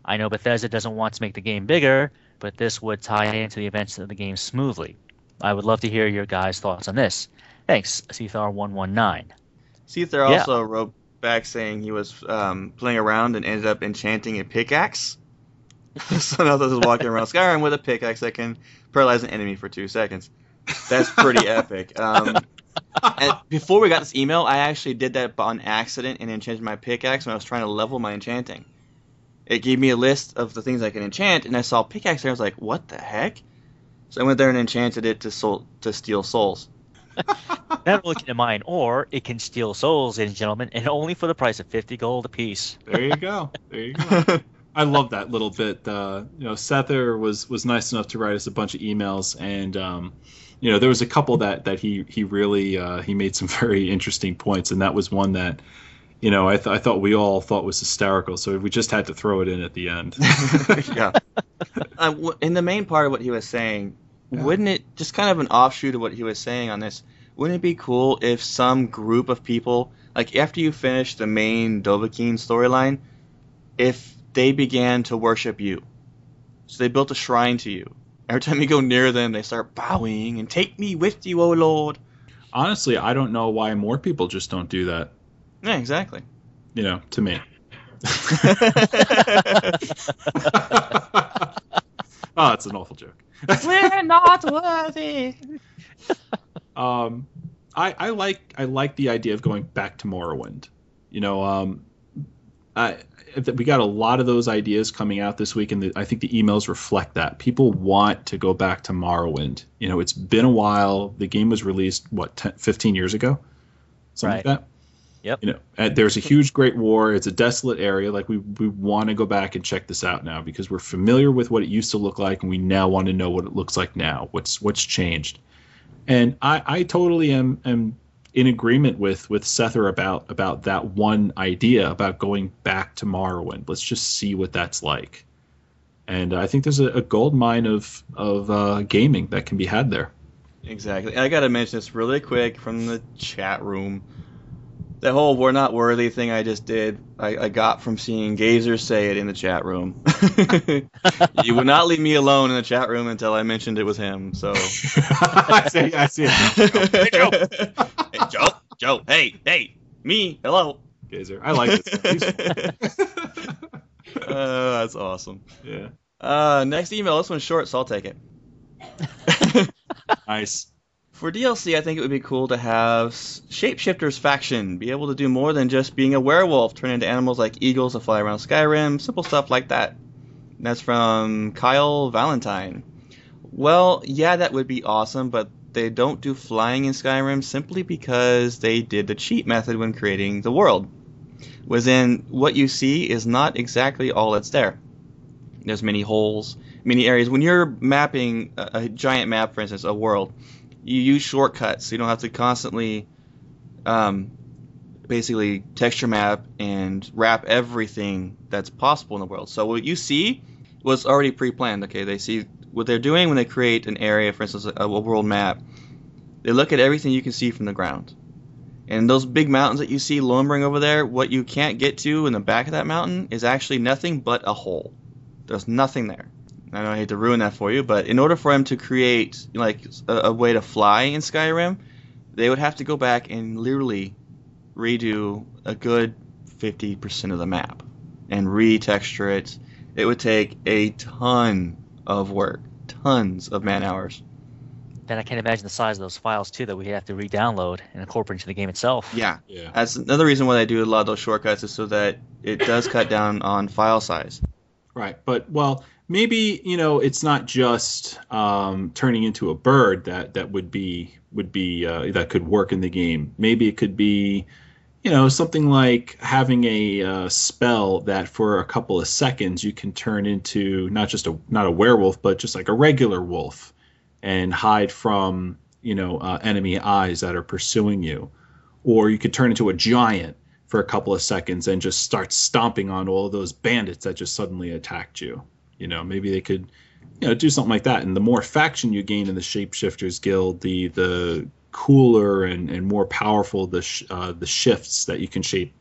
I know Bethesda doesn't want to make the game bigger, but this would tie into the events of the game smoothly. I would love to hear your guys' thoughts on this. Thanks, Cthar119. Seether Yeah. also wrote back saying he was um, playing around and ended up enchanting a pickaxe. so now this is walking around Skyrim with a pickaxe that can paralyze an enemy for two seconds. That's pretty epic. Um, and before we got this email, I actually did that on accident and enchanted my pickaxe when I was trying to level my enchanting. It gave me a list of the things I can enchant, and I saw pickaxe there. I was like, "What the heck?" So I went there and enchanted it to soul to steal souls. That only can mine, or it can steal souls, ladies and gentlemen, and only for the price of 50 gold apiece. There you go. There you go. I love that little bit. Uh, you know, Sether was was nice enough to write us a bunch of emails, and um, you know, there was a couple that that he he really uh, he made some very interesting points, and that was one that you know I, th- I thought we all thought was hysterical. So we just had to throw it in at the end. yeah. Uh, w- in the main part of what he was saying, wouldn't it just kind of an offshoot of what he was saying on this? Wouldn't it be cool if some group of people, like after you finish the main Dovahkiin storyline, if they began to worship you? So they built a shrine to you. Every time you go near them, they start bowing and take me with you, O Lord. Honestly, I don't know why more people just don't do that. Yeah, exactly. You know, to me. oh, it's an awful joke. We're not worthy. um, I, I like I like the idea of going back to Morrowind. You know, um, I we got a lot of those ideas coming out this week, and the, I think the emails reflect that. People want to go back to Morrowind. You know, it's been a while. The game was released what 10, 15 years ago, something like that. Yep. You know, uh, there's a huge Great War. It's a desolate area. Like we we want to go back and check this out now because we're familiar with what it used to look like, and we now want to know what it looks like now. What's what's changed? And I I totally am am in agreement with with Sether about about that one idea about going back to Morrowind. Let's just see what that's like. And I think there's a, a gold mine of of uh, gaming that can be had there. Exactly. I gotta mention this really quick from the chat room. That whole "we're not worthy" thing I just did, I, I got from seeing Gazer say it in the chat room. you would not leave me alone in the chat room until I mentioned it was him. So. I see. I see. hey Joe. hey Joe. Joe. Hey. Hey. Me. Hello. Gazer. I like this. Uh, that's awesome. yeah. Uh, next email. This one's short, so I'll take it. Nice. For DLC, I think it would be cool to have Shapeshifters faction be able to do more than just being a werewolf, turn into animals like eagles to fly around Skyrim, simple stuff like that. And that's from Kyle Valentine. Well, yeah, that would be awesome, but they don't do flying in Skyrim simply because they did the cheat method when creating the world. Was in what you see is not exactly all that's there. There's many holes, many areas. When you're mapping a, a giant map, for instance, a world, you use shortcuts, so you don't have to constantly, um, basically texture map and wrap everything that's possible in the world. So what you see was already pre-planned. Okay, they see what they're doing when they create an area, for instance, a, a world map. They look at everything you can see from the ground. And those big mountains that you see lumbering over there, what you can't get to in the back of that mountain is actually nothing but a hole. There's nothing there. I know I hate to ruin that for you, but in order for them to create like a, a way to fly in Skyrim, they would have to go back and literally redo a good 50% of the map and retexture it. It would take a ton of work, tons of man hours. Then I can't imagine the size of those files too that we have to re-download and incorporate into the game itself. Yeah, Yeah. that's another reason why I do a lot of those shortcuts is so that it does cut down on file size. Right. But well, maybe you know it's not just um, turning into a bird that that would be would be uh, that could work in the game. Maybe it could be you know something like having a uh, spell that for a couple of seconds you can turn into not just a not a werewolf but just like a regular wolf and hide from you know uh, enemy eyes that are pursuing you or you could turn into a giant for a couple of seconds and just start stomping on all those bandits that just suddenly attacked you. You know, maybe they could, you know, do something like that. And the more faction you gain in the Shapeshifters Guild, the the cooler and, and more powerful the sh- uh, the shifts that you can shape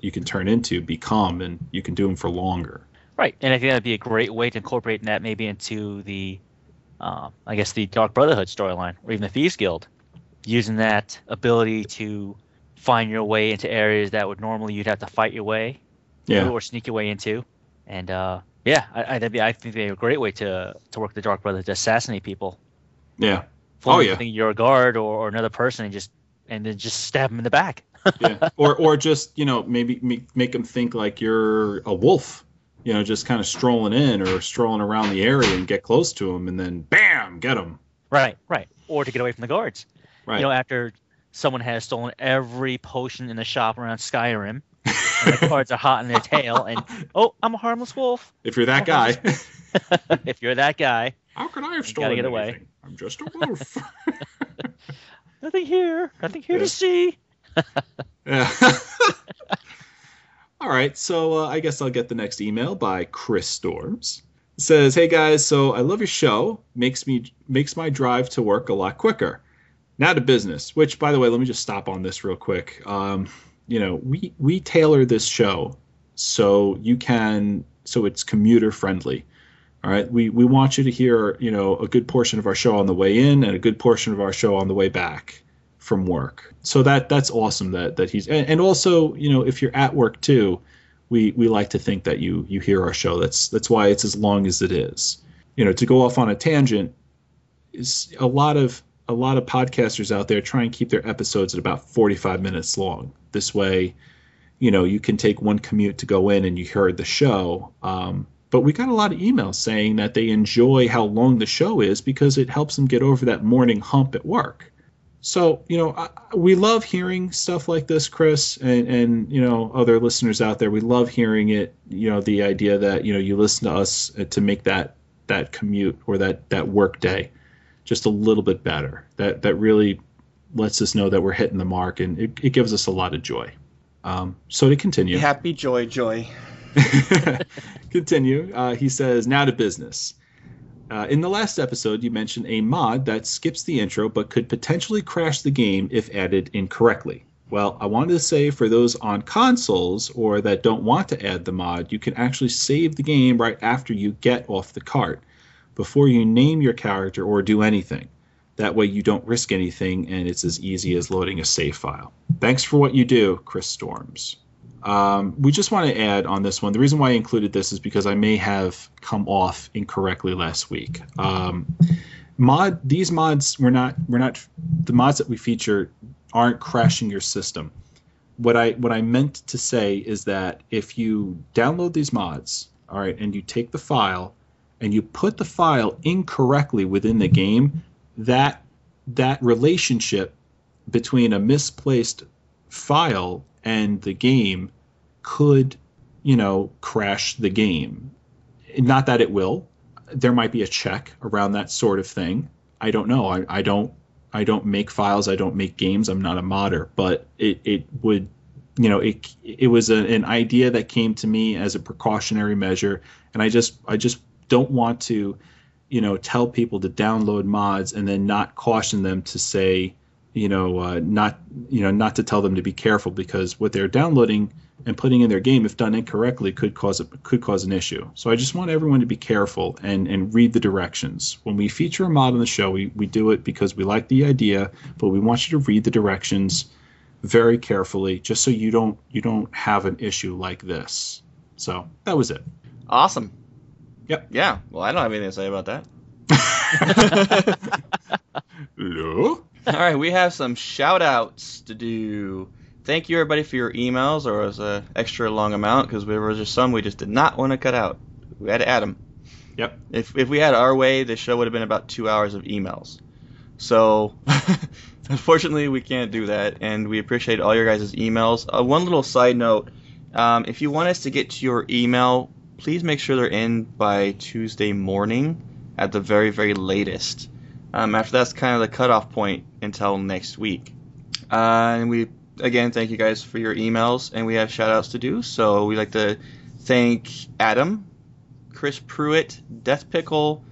you can turn into become, and you can do them for longer. Right, and I think that'd be a great way to incorporate that maybe into the, uh, I guess the Dark Brotherhood storyline or even the Thieves Guild, using that ability to find your way into areas that would normally you'd have to fight your way Yeah, or sneak your way into, and uh, yeah, I, I, that'd be, I think they're a great way to to work the Dark Brother to assassinate people. yeah, Oh, yeah. you're a guard or, or another person and just and then just stab them in the back. yeah. Or or just you know maybe make, make them think like you're a wolf. You know, just kind of strolling in or strolling around the area and get close to them, and then bam, get them. Right, right. Or to get away from the guards. Right. You know, after someone has stolen every potion in the shop around Skyrim, and the guards are hot in their tail, and oh, I'm a harmless wolf. if you're that guy, if you're that guy, how could I have stolen gotta get away. I'm just a wolf. nothing here, nothing here Yeah. to see. Yeah. All right, so uh, I guess I'll get the next email by Chris Storms. It says, "Hey guys, so I love your show. Makes me makes my drive to work a lot quicker. Now to business. Which, by the way, let me just stop on this real quick. Um, you know, we we tailor this show so you can so it's commuter friendly. All right, we we want you to hear you know a good portion of our show on the way in and a good portion of our show on the way back from work. So that that's awesome that that he's and, and also you know if you're at work too, we we like to think that you you hear our show. That's that's why it's as long as it is. You know, to go off on a tangent is a lot of a lot of podcasters out there try and keep their episodes at about 45 minutes long. This way, you know, you can take one commute to go in and you heard the show. Um, but we got a lot of emails saying that they enjoy how long the show is because it helps them get over that morning hump at work. So, you know, I, we love hearing stuff like this, Chris, and, and, you know, other listeners out there. We love hearing it, you know, the idea that, you know, you listen to us to make that that commute or that that work day just a little bit better. That that really lets us know that we're hitting the mark and it, it gives us a lot of joy. Um, so to continue. Happy joy, joy. Continue. Uh, he says, now to business. Uh, in the last episode, you mentioned a mod that skips the intro but could potentially crash the game if added incorrectly. Well, I wanted to say for those on consoles or that don't want to add the mod, you can actually save the game right after you get off the cart before you name your character or do anything. That way you don't risk anything and it's as easy as loading a save file. Thanks for what you do, Chris Storms. Um, we just want to add on this one. The reason why I included this is because I may have come off incorrectly last week. Um, mod these mods we're not we're not the mods that we feature aren't crashing your system. What I what I meant to say is that if you download these mods, all right, and you take the file and you put the file incorrectly within the game, that that relationship between a misplaced file and the game could, you know, crash the game. Not that it will. There might be a check around that sort of thing. I don't know. I, I don't I don't make files. I don't make games. I'm not a modder, but it, it would you know it it was a, an idea that came to me as a precautionary measure, and I just I just don't want to you know tell people to download mods and then not caution them to say you know, uh, not you know not to tell them to be careful because what they're downloading and putting in their game, if done incorrectly, could cause a, could cause an issue. So I just want everyone to be careful and and read the directions. When we feature a mod on the show, we we do it because we like the idea, but we want you to read the directions very carefully, just so you don't you don't have an issue like this. So that was it. Awesome. Yep. Yeah. Well, I don't have anything to say about that. Hello. All right, we have some shout outs to do. Thank you, everybody, for your emails, or as an extra long amount, because there was just some we just did not want to cut out. We had to add them. Yep. If, if we had our way, the show would have been about two hours of emails. So, unfortunately, we can't do that, and we appreciate all your guys' emails. Uh, one little side note um, if you want us to get to your email, please make sure they're in by Tuesday morning at the very, very latest. Um, after that's kind of the cutoff point until next week. Uh, and we again thank you guys for your emails, and we have shout outs to do. So we'd like to thank Adam, Chris Pruitt, Death Pickle,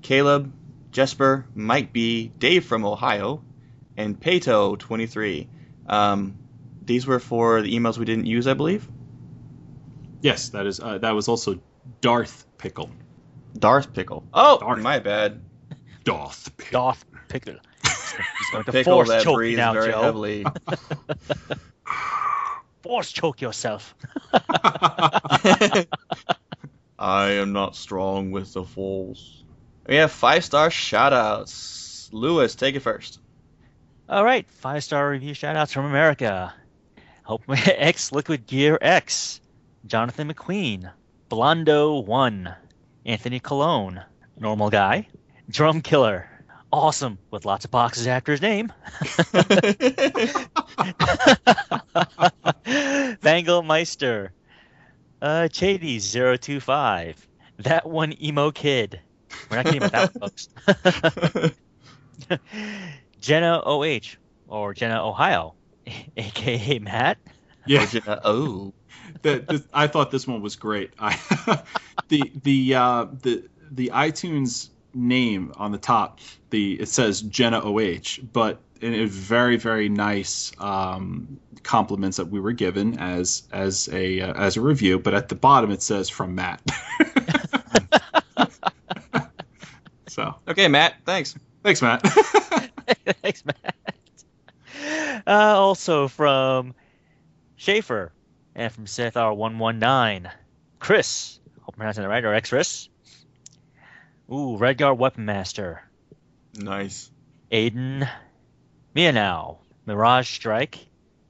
Caleb, Jesper, Mike B, Dave from Ohio, and Pato23. Um, these were for the emails we didn't use, I believe. Yes, that is uh, that was also Darth Pickle. Darth Pickle. Oh, Darth. my bad. Darth Pickle. Doth pickle. He's going to Pickle force that choke you now, very Joe. heavily. Force choke yourself. I am not strong with the Force. We have five star shout outs. Lewis, take it first. All right, five star review shout outs from America. Hope my X Liquid Gear X, Jonathan McQueen, Blondo One, Anthony Cologne, Normal Guy, Drum Killer, awesome with lots of boxes after his name. Vangelmeister, uh, Chades 025, that one emo kid. We're not kidding about that one, folks. Jenna OH or Jenna Ohio, aka Matt. Yeah. Virginia- oh. the, this, I thought this one was great. I, the the uh, the the iTunes name on the top, the it says Jenna OH, but it is very very nice um, compliments that we were given as as a uh, as a review. But at the bottom it says from Matt. so Okay, Matt, thanks. thanks, Matt. Thanks, Matt. Uh, also from Schaefer and from Seth R119. Chris, hope I'm pronouncing that right, or X-Ris. Ooh, Redguard Weapon Master. Nice. Aiden Mianow, Mirage Strike,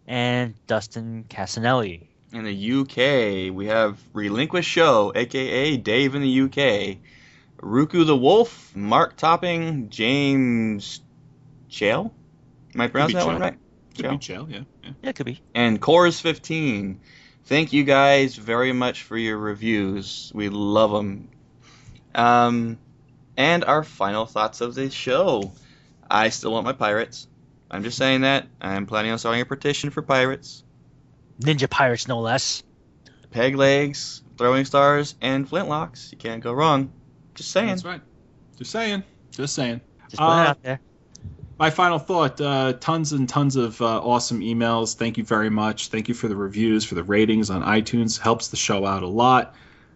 and Dustin Casanelli. In the UK, we have Relinquish Show, aka Dave in the UK, Ruku the Wolf, Mark Topping, James Chale. Am I pronouncing that one right? Could be jail, yeah. yeah. Yeah, it could be. and Cores 15. Thank you guys very much for your reviews. We love them. Um, and our final thoughts of the show. I still want my pirates. I'm just saying that. I'm planning on starting a petition for pirates. Ninja pirates, no less. Peg legs, throwing stars, and flintlocks. You can't go wrong. Just saying. That's right. Just saying. Just saying. Just put Uh, it out there. My final thought: uh, tons and tons of uh, awesome emails. Thank you very much. Thank you for the reviews, for the ratings on iTunes. Helps the show out a lot.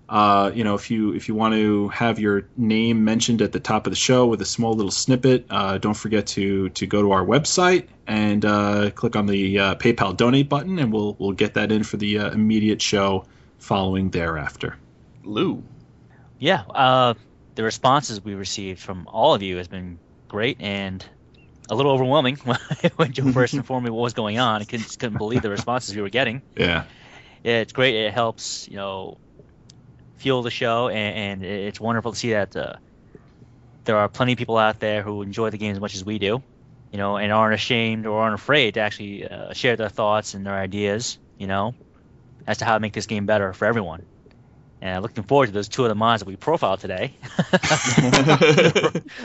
Uh, you know, if you if you want to have your name mentioned at the top of the show with a small little snippet, uh, don't forget to to go to our website and uh, click on the uh, PayPal donate button, and we'll we'll get that in for the uh, immediate show following thereafter. Lou. Yeah, uh, the responses we received from all of you has been great and a little overwhelming when Joe first informed me what was going on. I couldn't, just couldn't believe the responses we were getting. Yeah. It's great. It helps, you know, fuel the show, and, and it's wonderful to see that uh, there are plenty of people out there who enjoy the game as much as we do, you know, and aren't ashamed or aren't afraid to actually uh, share their thoughts and their ideas, you know, as to how to make this game better for everyone. And looking forward to those two of the mods that we profiled today.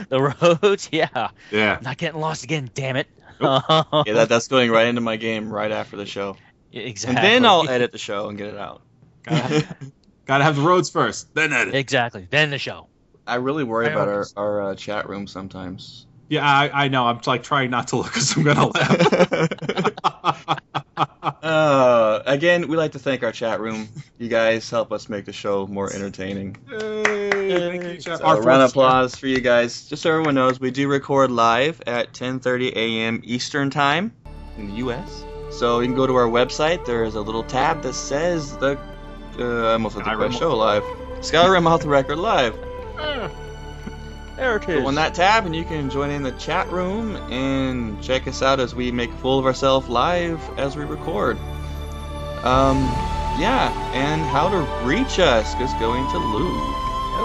the roads, yeah. Yeah. Not getting lost again, damn it. Yeah, that, that's going right into my game right after the show. exactly. And then I'll edit the show and get it out. Gotta have the roads first, then edit. Exactly. Then the show. I really worry I about our, our uh, chat room sometimes. Yeah, I, I know. I'm like trying not to look because I'm gonna laugh. Uh, again, we like to thank our chat room. You guys help us make the show more entertaining. Thank you, So, Our round of applause for you guys. Just so everyone knows, we do record live at 10:30 a.m. Eastern Time in the U.S. So you can go to our website. There is a little tab that says the uh, I almost said the Skyrim. Quest Show live. Skyrim Off the Record live. There it Go on that tab, and you can join in the chat room and check us out as we make a fool of ourselves live as we record. Um, yeah, and how to reach us? Just going to Lou.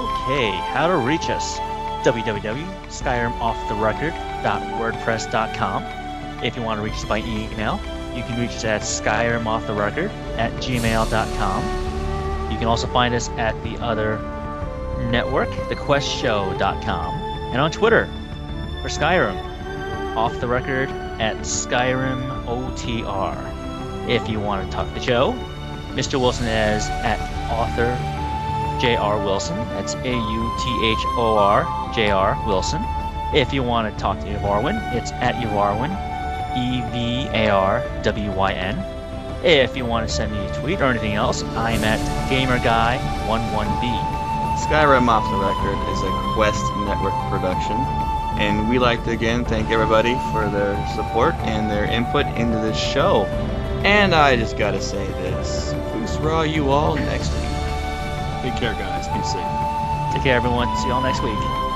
Okay, how to reach us? www.skyrimofftherecord.wordpress.com. If you want to reach us by email, you can reach us at skyrimofftherecord at gmail.com. You can also find us at the other network, thequestshow.com, and on Twitter for Skyrim, off the record at Skyrim OTR. If you want to talk to Joe, Mr. Wilson is at author J.R. Wilson. That's A U T H O R J R Wilson. If you want to talk to Evarwyn, it's at Evarwyn, E V A R W Y N. If you want to send me a tweet or anything else, I'm at GamerGuy11B. Skyrim Off the Record is a Quest Network production, and we like to again thank everybody for their support and their input into this show. And I just gotta say this: Foos Raw you all next week. Take care, guys. Be safe. Take care, everyone. See y'all next week.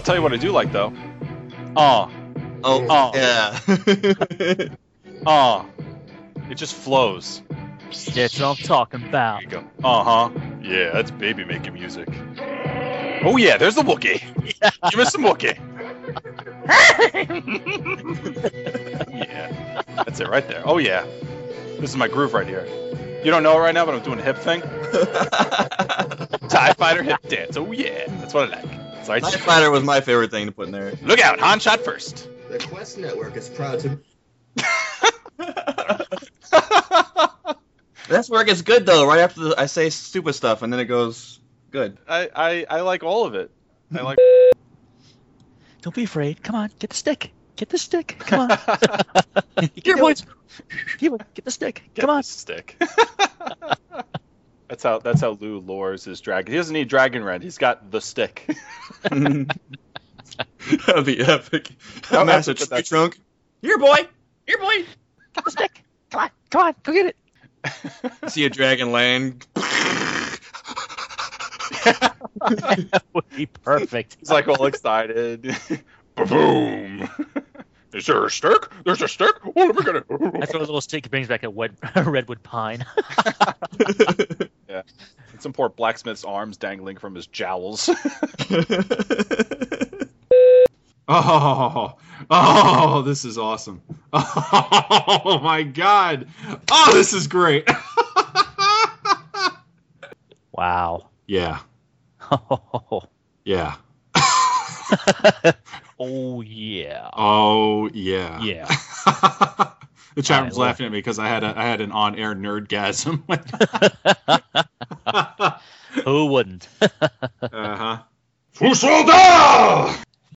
I'll tell you what I do like though. Oh, Oh, Oh. yeah. oh, it just flows. That's what I'm talking about. There you go. Uh huh. Yeah, that's baby making music. Oh yeah, there's the Wookiee. Give us some Wookiee. yeah, that's it right there. Oh yeah, this is my groove right here. You don't know it right now, but I'm doing a hip thing. Tie fighter hip dance. Oh yeah, that's what I like. That's right. Night Fighter was my favorite thing to put in there. Look out, Han shot first. The Quest Network is proud to. That's where it gets good though. Right after the, I say stupid stuff, and then it goes good. I, I I like all of it. I like. Don't be afraid. Come on, get the stick. Get the stick. Come on. Get Here, boys. Here, get the stick. Get Come on. the stick. that's how that's how Lou lures his dragon. He doesn't need Dragonrend. He's got the stick. That'd be epic. How Master epic tree that- trunk. Here, boy. Here, boy. Get the stick. Come on. Come on. Go get it. See a dragon land. that would be perfect. He's like all excited. Boom! Is there a stick? There's a stick. Oh, let me get it. I throw a little stick, he brings back a wed- redwood pine. And some poor blacksmith's arms dangling from his jowls. Oh, oh, this is awesome. Oh my god. Oh, this is great. wow. yeah. Yeah. oh yeah. Oh yeah. Yeah. The chat room's laughing at me because I had a I had an on-air nerdgasm. Who wouldn't? uh-huh. Fusolda!